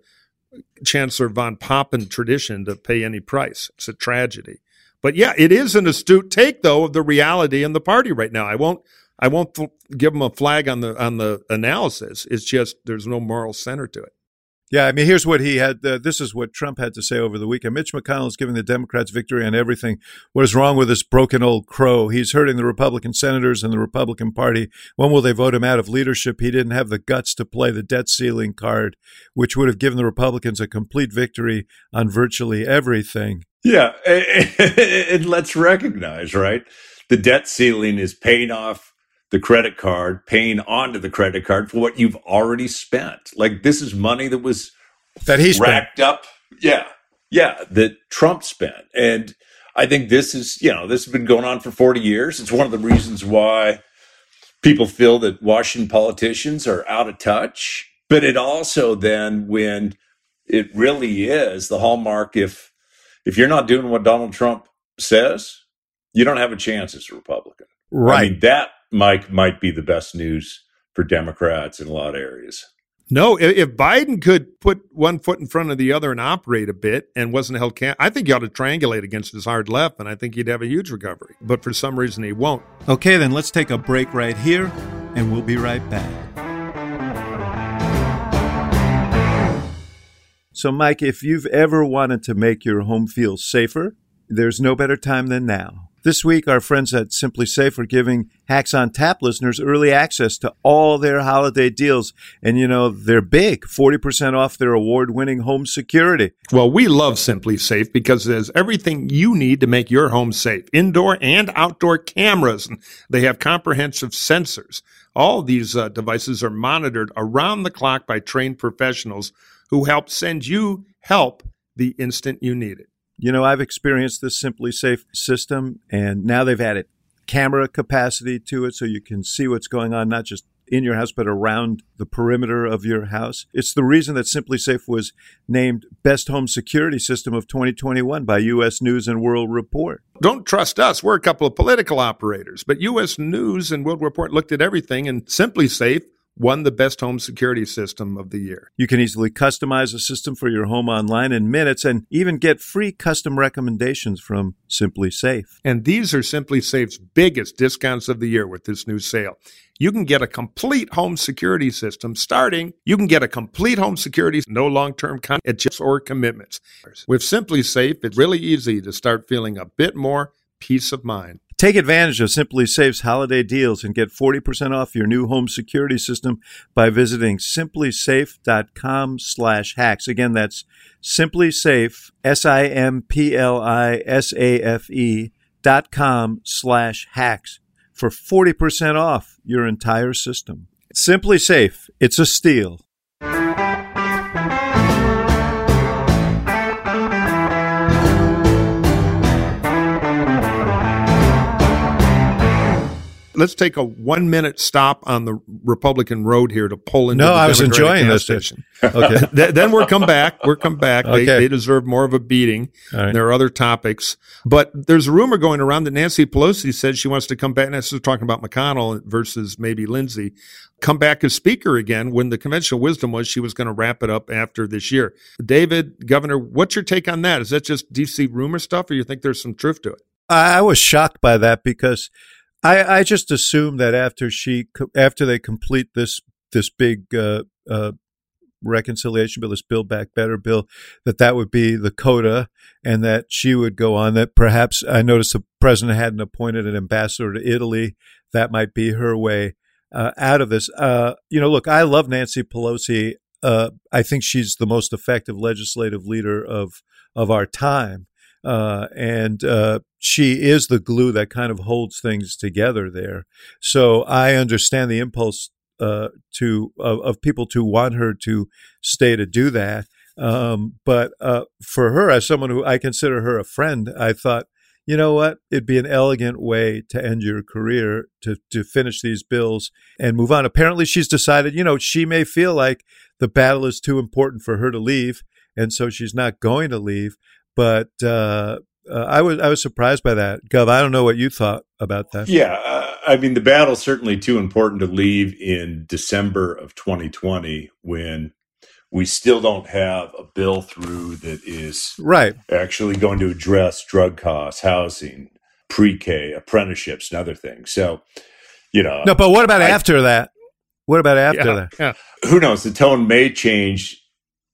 Chancellor von Papen tradition to pay any price. It's a tragedy. But yeah, it is an astute take though of the reality in the party right now. I won't I won't give them a flag on the on the analysis. It's just there's no moral center to it. Yeah, I mean, here's what he had. Uh, this is what Trump had to say over the weekend. Mitch McConnell is giving the Democrats victory on everything. What is wrong with this broken old crow? He's hurting the Republican senators and the Republican Party. When will they vote him out of leadership? He didn't have the guts to play the debt ceiling card, which would have given the Republicans a complete victory on virtually everything. Yeah, and let's recognize, right? The debt ceiling is paying off the credit card, paying onto the credit card for what you've already spent. Like this is money that was that he spent. racked up. Yeah. Yeah. That Trump spent. And I think this is, you know, this has been going on for 40 years. It's one of the reasons why people feel that Washington politicians are out of touch. But it also then, when it really is the hallmark, if if you're not doing what Donald Trump says, you don't have a chance as a Republican. Right. I mean, that, Mike, might be the best news for Democrats in a lot of areas. No, if, if Biden could put one foot in front of the other and operate a bit and wasn't held can I think he ought to triangulate against his hard left, and I think he'd have a huge recovery. But for some reason, he won't. Okay, then let's take a break right here, and we'll be right back. So, Mike, if you've ever wanted to make your home feel safer, there's no better time than now. This week, our friends at SimpliSafe are giving Hacks on Tap listeners early access to all their holiday deals. And you know, they're big 40% off their award winning home security. Well, we love SimpliSafe because there's everything you need to make your home safe indoor and outdoor cameras. They have comprehensive sensors. All these uh, devices are monitored around the clock by trained professionals who help send you help the instant you need it. You know, I've experienced this SimpliSafe system, and now they've added camera capacity to it so you can see what's going on, not just in your house, but around the perimeter of your house. It's the reason that SimpliSafe was named Best Home Security System of 2021 by U.S. News and World Report. Don't trust us. We're a couple of political operators. But U.S. News and World Report looked at everything, and SimpliSafe won the best home security system of the year. You can easily customize a system for your home online in minutes and even get free custom recommendations from SimpliSafe. And these are SimpliSafe's biggest discounts of the year with this new sale. You can get a complete home security system starting. You can get a complete home security, no long term contracts or commitments. With SimpliSafe, it's really easy to start feeling a bit more peace of mind. Take advantage of SimpliSafe's holiday deals and get 40% off your new home security system by visiting simplisafe.com slash hacks. Again, that's simplisafe, S-I-M-P-L-I-S-A-F-E dot com slash hacks for 40% off your entire system. SimpliSafe. It's a steal. Let's take a one minute stop on the Republican road here to pull into. No, I was Democratic enjoying this. station. Okay. Then we'll come back. We'll come back. They, Okay. they deserve more of a beating. Right. There are other topics, but there's a rumor going around that Nancy Pelosi said she wants to come back. And this is talking about McConnell versus maybe Lindsey, come back as Speaker again. When the conventional wisdom was she was going to wrap it up after this year. David, Governor, what's your take on that? Is that just DC rumor stuff, or you think there's some truth to it? I was shocked by that because I, I just assume that after she after they complete this this big uh, uh, reconciliation bill, this Build Back Better bill, that that would be the coda, and that she would go on. That perhaps I noticed the president hadn't appointed an ambassador to Italy. That might be her way uh, out of this. Uh, you know, look, I love Nancy Pelosi. Uh, I think she's the most effective legislative leader of of our time uh, and uh, she is the glue that kind of holds things together there. So I understand the impulse uh, to of, of people to want her to stay to do that. Um, but uh, for her, as someone who I consider her a friend, I thought, you know what, it'd be an elegant way to end your career to to finish these bills and move on. Apparently, she's decided, you know, she may feel like the battle is too important for her to leave, and so she's not going to leave but uh, uh, I was I was surprised by that, Gov. I don't know what you thought about that. Yeah, uh, I mean the battle's certainly too important to leave in December of 2020 when we still don't have a bill through that is Right. actually going to address drug costs, housing, pre-K, apprenticeships, and other things. So, you know, No, but what about I- after that? What about after yeah, that? yeah. who knows? The tone may change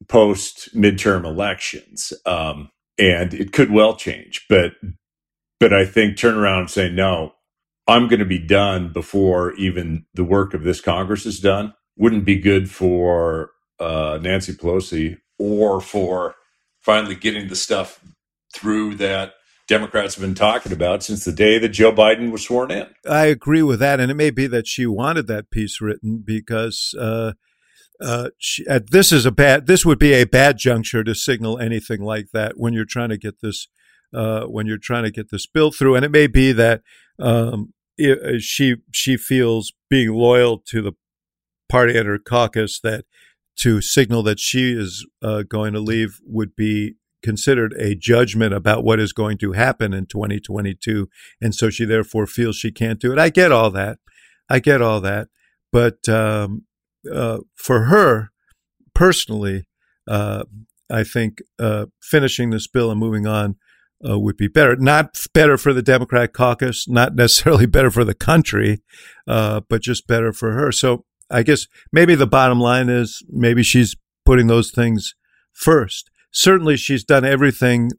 post midterm elections, um, and it could well change. But but I think turn around and say no. I'm going to be done before even the work of this Congress is done. Wouldn't be good for uh, Nancy Pelosi or for finally getting the stuff through that Democrats have been talking about since the day that Joe Biden was sworn in. I agree with that, and it may be that she wanted that piece written because uh, uh, she, uh, this is a bad. This would be a bad juncture to signal anything like that when you're trying to get this uh, when you're trying to get this bill through, and it may be that um, it, uh, she she feels being loyal to the party and her caucus that to signal that she is uh, going to leave would be considered a judgment about what is going to happen in 2022. And so she therefore feels she can't do it. I get all that. I get all that. But um, uh, for her personally, uh, I think uh, finishing this bill and moving on uh, would be better. Not better for the Democratic caucus, not necessarily better for the country, uh, but just better for her. So I guess maybe the bottom line is maybe she's putting those things first certainly she's done everything.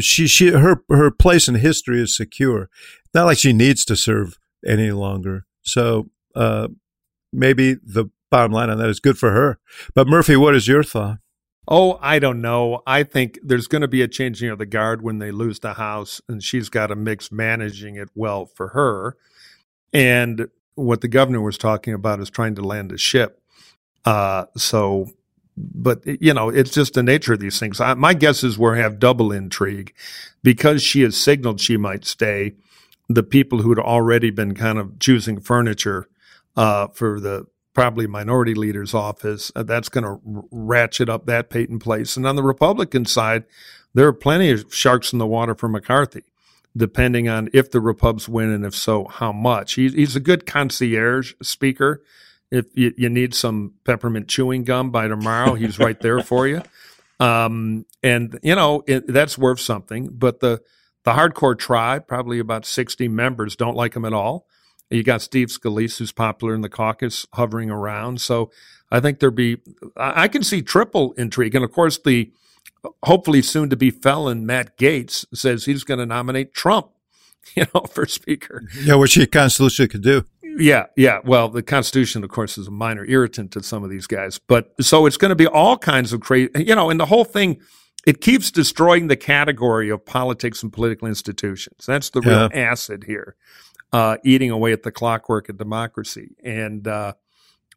She she her her place in history is secure. not like she needs to serve any longer. So uh, maybe the bottom line on that is good for her. But Murphy, what is your thought? Oh, I don't know. I think there's going to be a changing of the guard when they lose the House, and she's got a mix managing it well for her. And what the governor was talking about is trying to land a ship. Uh, so but you know, it's just the nature of these things. I, my guess is we'll have double intrigue because she has signaled she might stay. The people who had already been kind of choosing furniture uh, for the probably minority leader's office, uh, that's going to r- ratchet up that Peyton place. And on the Republican side, there are plenty of sharks in the water for McCarthy, depending on if the Repubs win and if so, how much. He, he's a good concierge speaker if you, you need some peppermint chewing gum by tomorrow, he's right there for you. Um, and you know it, that's worth something. But the the hardcore tribe, probably about sixty members, don't like him at all. You got Steve Scalise, who's popular in the caucus, hovering around. So I think there'd be, I can see triple intrigue. And of course, the hopefully soon to be felon Matt Gaetz says he's going to nominate Trump, you know, for speaker. Yeah, which he constitutionally could do. Yeah, yeah. Well, the Constitution, of course, is a minor irritant to some of these guys. But so it's going to be all kinds of crazy, you know, and the whole thing, it keeps destroying the category of politics and political institutions. That's the real yeah. acid here, uh, eating away at the clockwork of democracy. And, uh,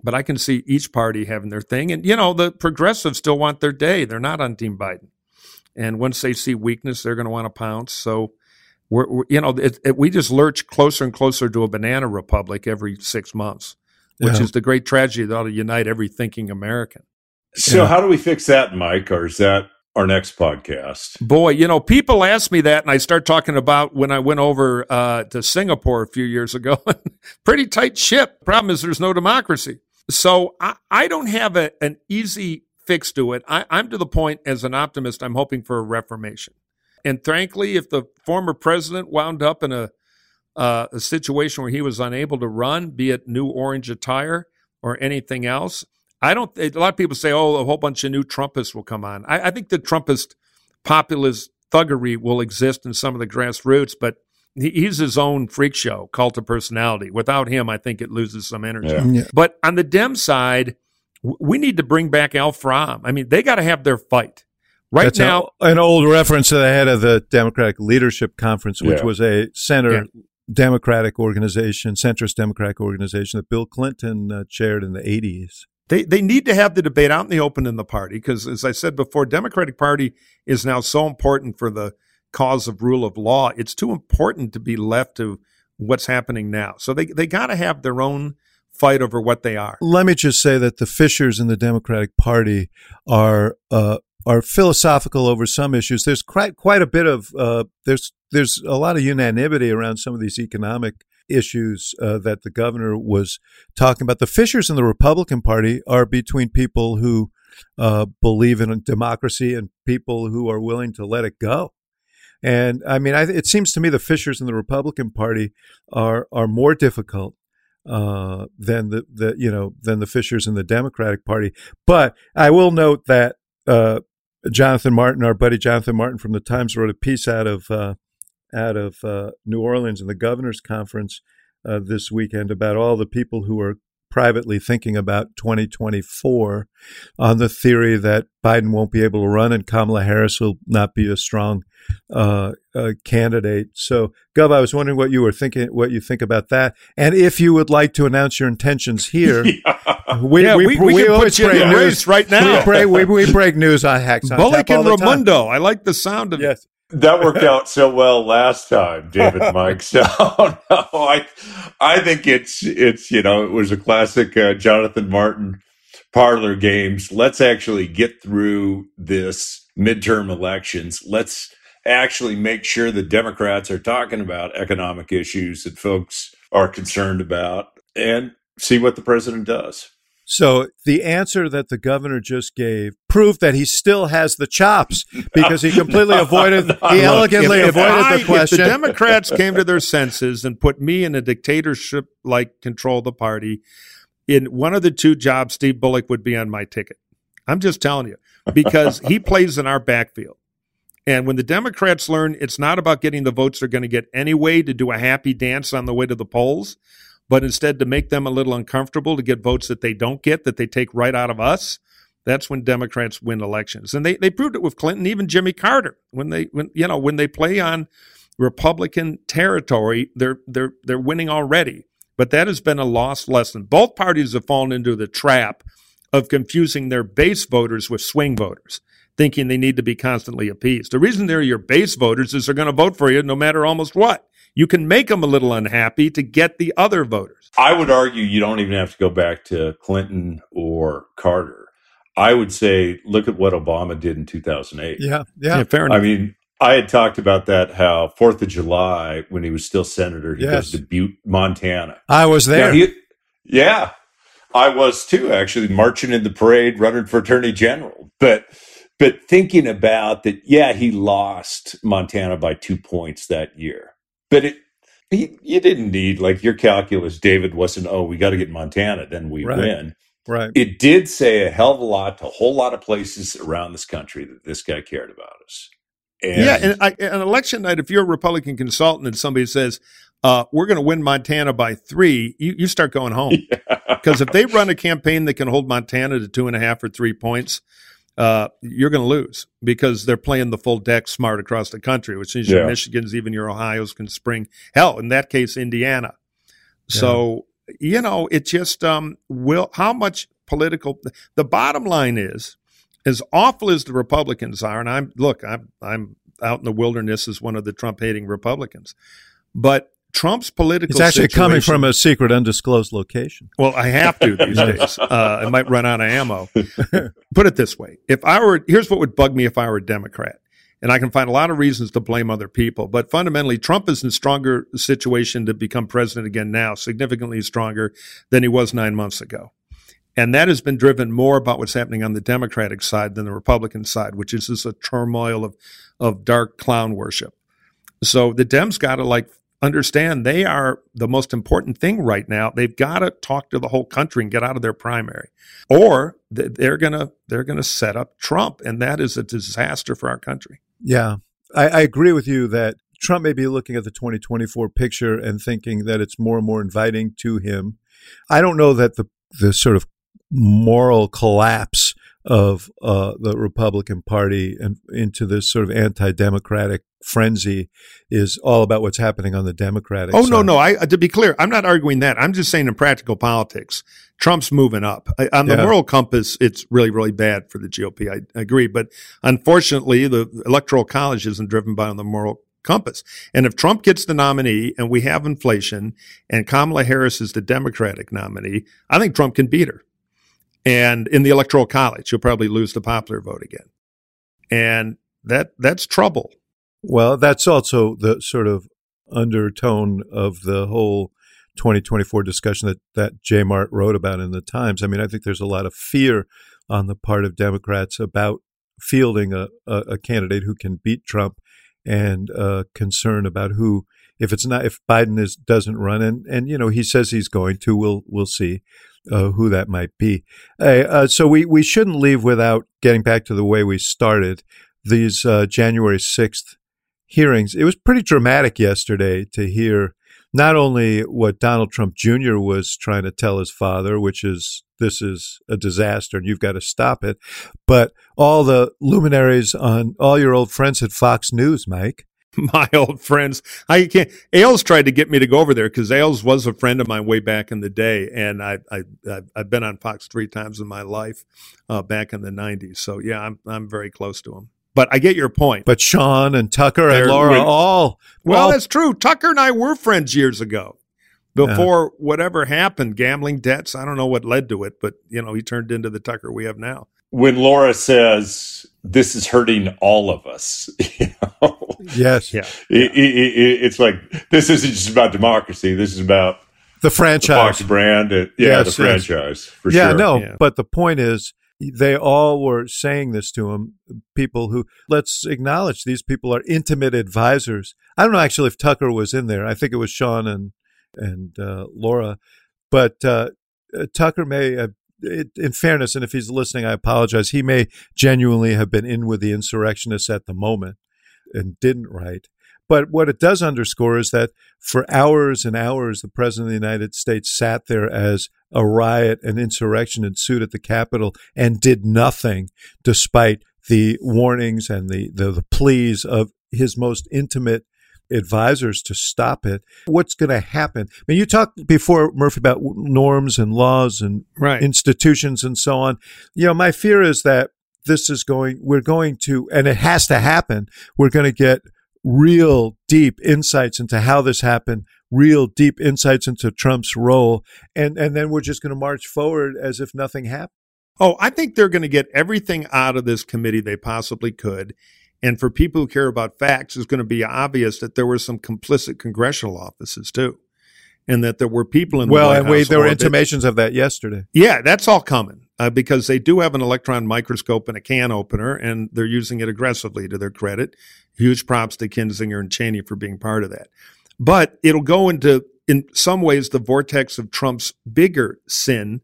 but I can see each party having their thing. And, you know, the progressives still want their day. They're not on Team Biden. And once they see weakness, they're going to want to pounce. So, we're, we're you know, it, it, we just lurch closer and closer to a banana republic every six months, which yeah. is the great tragedy that ought to unite every thinking American. So, yeah. how do we fix that, Mike? Or is that our next podcast? Boy, you know, people ask me that, and I start talking about when I went over uh, to Singapore a few years ago. Pretty tight ship. Problem is, there's no democracy. So, I, I don't have a, an easy fix to it. I, I'm to the point as an optimist, I'm hoping for a reformation. And frankly, if the former president wound up in a uh, a situation where he was unable to run, be it new orange attire or anything else, I don't. A lot of people say, "Oh, a whole bunch of new Trumpists will come on." I, I think the Trumpist populist thuggery will exist in some of the grassroots, but he, he's his own freak show, cult of personality. Without him, I think it loses some energy. Yeah. Yeah. But on the Dem side, we need to bring back Al From. I mean, they got to have their fight. Right That's now, a, an old reference to the head of the Democratic Leadership Conference, which yeah. was a center yeah. Democratic organization, centrist Democratic organization that Bill Clinton uh, chaired in the 80s. They, they need to have the debate out in the open in the party because, as I said before, Democratic Party is now so important for the cause of rule of law. It's too important to be left to what's happening now. So they, they got to have their own fight over what they are. Let me just say that the fissures in the Democratic Party are uh, are philosophical over some issues. There's quite quite a bit of uh, there's there's a lot of unanimity around some of these economic issues uh, that the governor was talking about. The fissures in the Republican Party are between people who uh, believe in democracy and people who are willing to let it go. And I mean, I, it seems to me the fissures in the Republican Party are are more difficult uh, than the, the you know than the fissures in the Democratic Party. But I will note that uh, Jonathan Martin, our buddy Jonathan Martin from the Times, wrote a piece out of uh, out of uh, New Orleans in the Governor's Conference uh, this weekend about all the people who are privately thinking about 2024 on the theory that Biden won't be able to run and Kamala Harris will not be a strong uh, uh, candidate. So, Gov, I was wondering what you were thinking, what you think about that, and if you would like to announce your intentions here. yeah. We, yeah, we, we, we, we can put you in the race right now. We break, we, we break news on Hacks on Bullock and Raimondo. I like the sound of yes that worked out so well last time, David Mike. So no, I, I think it's it's you know it was a classic uh, Jonathan Martin parlor games. Let's actually get through this midterm elections. Let's actually make sure the Democrats are talking about economic issues that folks are concerned about, and see what the president does. So the answer that the governor just gave proved that he still has the chops because he completely avoided, he elegantly if, if avoided I, the question. If the Democrats came to their senses and put me in a dictatorship like control the party, in one of the two jobs, Steve Bullock would be on my ticket. I'm just telling you because he plays in our backfield. And when the Democrats learn it's not about getting the votes they're going to get anyway to do a happy dance on the way to the polls, but instead to make them a little uncomfortable to get votes that they don't get, that they take right out of us, that's when Democrats win elections. And they, they proved it with Clinton, even Jimmy Carter. When they when you know, when they play on Republican territory, they're they're they're winning already. But that has been a lost lesson. Both parties have fallen into the trap of confusing their base voters with swing voters, thinking they need to be constantly appeased. The reason they're your base voters is they're going to vote for you no matter almost what you can make them a little unhappy to get the other voters. I would argue you don't even have to go back to Clinton or Carter. I would say, look at what Obama did in 2008. Yeah, yeah, yeah fair enough. I mean, I had talked about that how Fourth of July when he was still senator, he yes. goes to Butte, Montana. I was there. He, yeah, I was too. Actually, marching in the parade, running for attorney general. But but thinking about that, yeah, he lost Montana by two points that year but it he, you didn't need like your calculus david wasn't oh we got to get montana then we right. win. Right. It did say a hell of a lot to a whole lot of places around this country that this guy cared about us. And yeah and I, an election night if you're a republican consultant and somebody says uh, we're going to win montana by three you, you start going home. Because if they run a campaign that can hold montana to two and a half or three points uh, you're going to lose because they're playing the full deck smart across the country, which means yeah. your Michigans, even your Ohio's can spring. Hell, in that case, Indiana. Yeah. So you know, it just um, will. How much political? The bottom line is, as awful as the Republicans are, and I'm look, I'm I'm out in the wilderness as one of the Trump hating Republicans, but Trump's political. It's actually coming from a secret, undisclosed location. Well, I have to these days. Uh, I might run out of ammo. Put it this way: if I were, here's what would bug me if I were a Democrat, and I can find a lot of reasons to blame other people, but fundamentally, Trump is in a stronger situation to become president again now, significantly stronger than he was nine months ago. And that has been driven more about what's happening on the Democratic side than the Republican side, which is just a turmoil of, of dark clown worship. So the Dems got to like understand they are the most important thing right now. They've got to talk to the whole country and get out of their primary, or they're gonna they're gonna set up Trump, and that is a disaster for our country. Yeah, I, I agree with you that Trump may be looking at the 2024 picture and thinking that it's more and more inviting to him. I don't know that the the sort of moral collapse of uh, the Republican Party and into this sort of anti-democratic frenzy is all about what's happening on the Democratic. Oh side. no, no. I to be clear, I'm not arguing that. I'm just saying in practical politics, Trump's moving up on the yeah. moral compass. It's really, really bad for the GOP. I, I agree, but unfortunately, the electoral college isn't driven by the moral compass. And if Trump gets the nominee and we have inflation and Kamala Harris is the Democratic nominee, I think Trump can beat her. And in the electoral college, you'll probably lose the popular vote again. And that that's trouble. Well, that's also the sort of undertone of the whole 2024 discussion that, that J. Mart wrote about in the Times. I mean, I think there's a lot of fear on the part of Democrats about fielding a, a, a candidate who can beat Trump and uh, concern about who, if it's not, if Biden is doesn't run, and and you know he says he's going to, we'll we'll see uh, who that might be. Uh, so we, we shouldn't leave without getting back to the way we started these uh, January 6th hearings. It was pretty dramatic yesterday to hear not only what Donald Trump Jr. was trying to tell his father, which is this is a disaster and you've got to stop it, but all the luminaries on all your old friends at Fox News, Mike. My old friends, I can't. Ailes tried to get me to go over there because Ailes was a friend of mine way back in the day, and I, I, I've been on Fox three times in my life, uh, back in the '90s. So yeah, I'm, I'm very close to him. But I get your point. But Sean and Tucker and Laura all Well, all- that's true. Tucker and I were friends years ago. Before whatever happened, gambling debts, I don't know what led to it, but you know, he turned into the Tucker we have now. When Laura says this is hurting all of us, you know, yes, Yeah. it, it, it, it's like this isn't just about democracy. This is about the the franchise. Fox brand. And, yeah, Yes, the yes. franchise for yeah, sure. no, Yeah. but the point is, they all were saying this to him. People who, let's acknowledge, these people are intimate advisors. I don't know actually if Tucker was in there. I think it was Sean and and uh, Laura, but uh, uh, Tucker may have. It, in fairness, and if he's listening, I apologize. He may genuinely have been in with the insurrectionists at the moment and didn't write. But what it does underscore is that for hours and hours, the President of the United States sat there as a riot and insurrection ensued at the Capitol and did nothing despite the warnings and the, the, the pleas of his most intimate advisors to stop it. What's going to happen? I mean, you talked before, Murphy, about norms and laws and Right. institutions and so on. You know, my fear is that this is going, we're going to, and it has to happen, we're going to get real deep insights into how this happened, real deep insights into Trump's role, and, and then we're just going to march forward as if nothing happened. Oh, I think they're going to get everything out of this committee they possibly could. And for people who care about facts, it's going to be obvious that there were some complicit congressional offices too, and that there were people in the Well, White and we, House there were or that- intimations of that yesterday. Yeah, that's all coming uh, because they do have an electron microscope and a can opener, and they're using it aggressively to their credit. Huge props to Kinzinger and Cheney for being part of that. But it'll go into, in some ways, the vortex of Trump's bigger sin,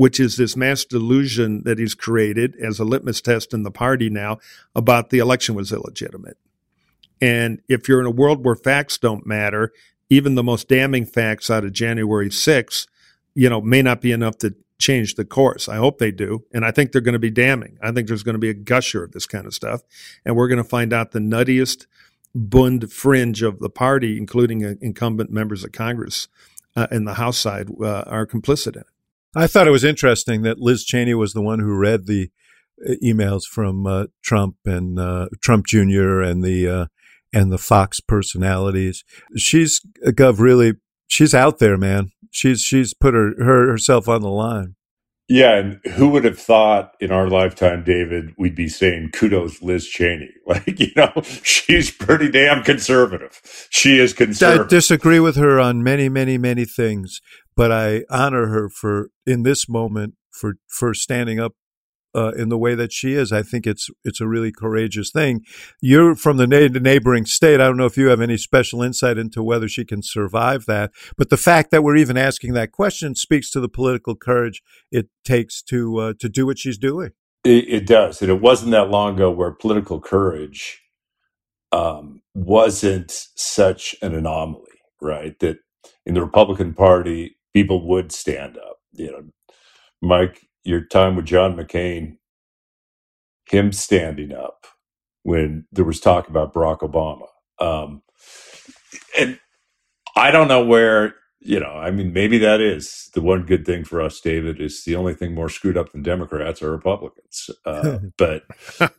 which is this mass delusion that he's created as a litmus test in the party now about the election was illegitimate. And if you're in a world where facts don't matter, even the most damning facts out of January 6th, you know, may not be enough to change the course. I hope they do. And I think they're going to be damning. I think there's going to be a gusher of this kind of stuff. And we're going to find out the nuttiest Bund fringe of the party, including uh, incumbent members of Congress uh, and the House side, uh, are complicit in it. I thought it was interesting that Liz Cheney was the one who read the uh, emails from uh, Trump and uh, Trump Jr. and the uh, and the Fox personalities. She's uh, Gov really. She's out there, man. She's she's put her, her herself on the line. Yeah, and who would have thought in our lifetime, David, we'd be saying kudos Liz Cheney? Like, you know, she's pretty damn conservative. She is conservative. I disagree with her on many, many, many things, but I honor her for in this moment for for standing up uh, in the way that she is. I think it's it's a really courageous thing. You're from the neighboring state. I don't know if you have any special insight into whether she can survive that, but the fact that we're even asking that question speaks to the political courage it takes to uh, to do what she's doing. It, it does. And it wasn't that long ago where political courage um, wasn't such an anomaly, right? That in the Republican Party, people would stand up. You know, Mike, your time with John McCain, him standing up when there was talk about Barack Obama. Um, and I don't know where, you know, I mean, maybe that is the one good thing for us, David, is the only thing more screwed up than Democrats are Republicans. Uh, but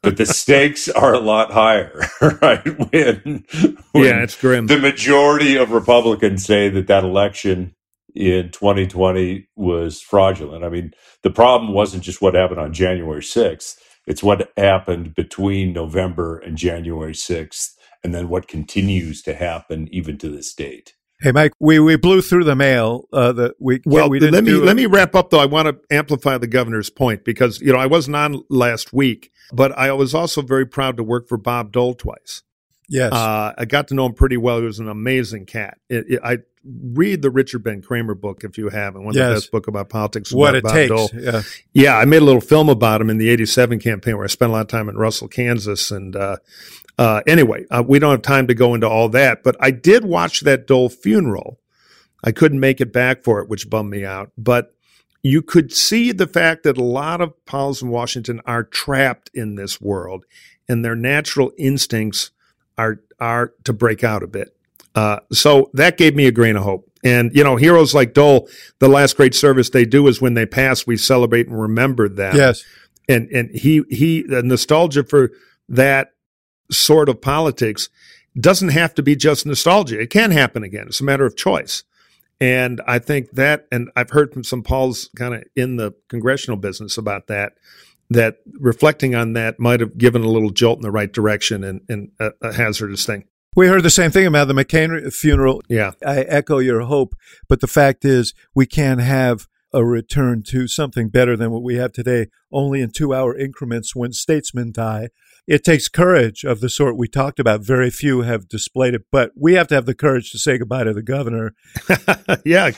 but the stakes are a lot higher, right? When, when yeah, it's grim. the majority of Republicans say that that election in 2020 was fraudulent. I mean, the problem wasn't just what happened on January 6th, it's what happened between November and January 6th, and then what continues to happen even to this date. Hey, Mike, we, we blew through the mail. Uh, the we Well, we didn't let me do let me wrap up though. I want to amplify the governor's point because you know I wasn't on last week, but I was also very proud to work for Bob Dole twice. Yes. Uh, I got to know him pretty well. He was an amazing cat. It, it, I read the Richard Ben Cramer book if you haven't. One of the best book about politics. what about it takes. Dole. Yeah. Yeah, I made a little film about him in the '87 campaign where I spent a lot of time in Russell, Kansas. And uh, uh, anyway, uh, we don't have time to go into all that, but I did watch that Dole funeral I couldn't make it back for it, which bummed me out. But you could see the fact that a lot of pols in Washington are trapped in this world, and their natural instincts are are to break out a bit. Uh, so that gave me a grain of hope. And you know, heroes like Dole, the last great service they do is when they pass, we celebrate and remember them. Yes, and and he he the nostalgia for that sort of politics doesn't have to be just nostalgia. It can happen again. It's a matter of choice. And I think that, and I've heard from some pols kind of in the congressional business about that, that reflecting on that might have given a little jolt in the right direction and, and a, a hazardous thing. We heard the same thing about the McCain funeral. Yeah. I echo your hope, but the fact is we can't have a return to something better than what we have today, only in two hour increments when statesmen die. It takes courage of the sort we talked about. Very few have displayed it, but we have to have the courage to say goodbye to the governor. yeah.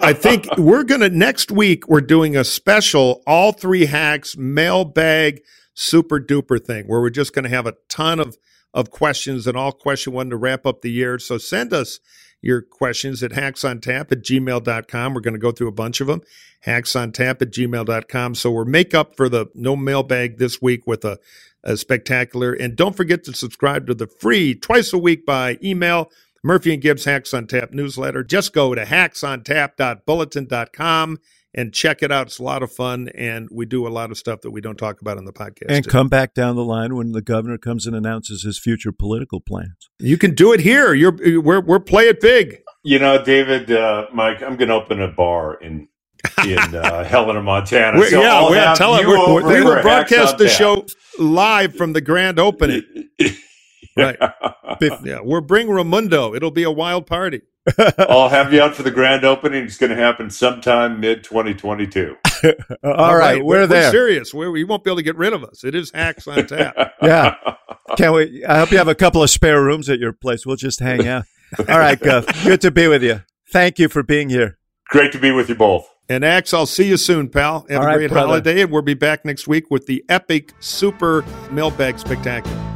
I think we're going to, next week, we're doing a special all three hacks mailbag super duper thing where we're just going to have a ton of, of questions and all question one to wrap up the year. So send us your questions at hacksontap at gmail.com. We're going to go through a bunch of them. Hacksontap at gmail.com. So we're make up for the no mailbag this week with a, a spectacular. And don't forget to subscribe to the free twice a week by email Murphy and Gibbs Hacks on Tap newsletter. Just go to hacksontap.bulletin.com and check it out. It's a lot of fun, and we do a lot of stuff that we don't talk about on the podcast. And too. come back down the line when the governor comes and announces his future political plans. You can do it here. You're we're we're play it big. You know, David, uh, Mike, I'm going to open a bar in in uh, Helena, Montana. We're, So yeah, I'll we're, have tell it, you we're, over we will broadcast the on show live from the grand opening. Right. Yeah, we're bring Ramundo. It'll be a wild party. I'll have you out for the grand opening. It's going to happen sometime mid 2022. All right, we're, we're, there. serious. We're, we won't be able to get rid of us. It is hacks on tap. Yeah. Can't wait. I hope you have a couple of spare rooms at your place. We'll just hang out. All right, Guff. Good to be with you. Thank you for being here. Great to be with you both. And Axe, I'll see you soon, pal. Have All a right, great brother. holiday, and we'll be back next week with the epic super mailbag spectacular.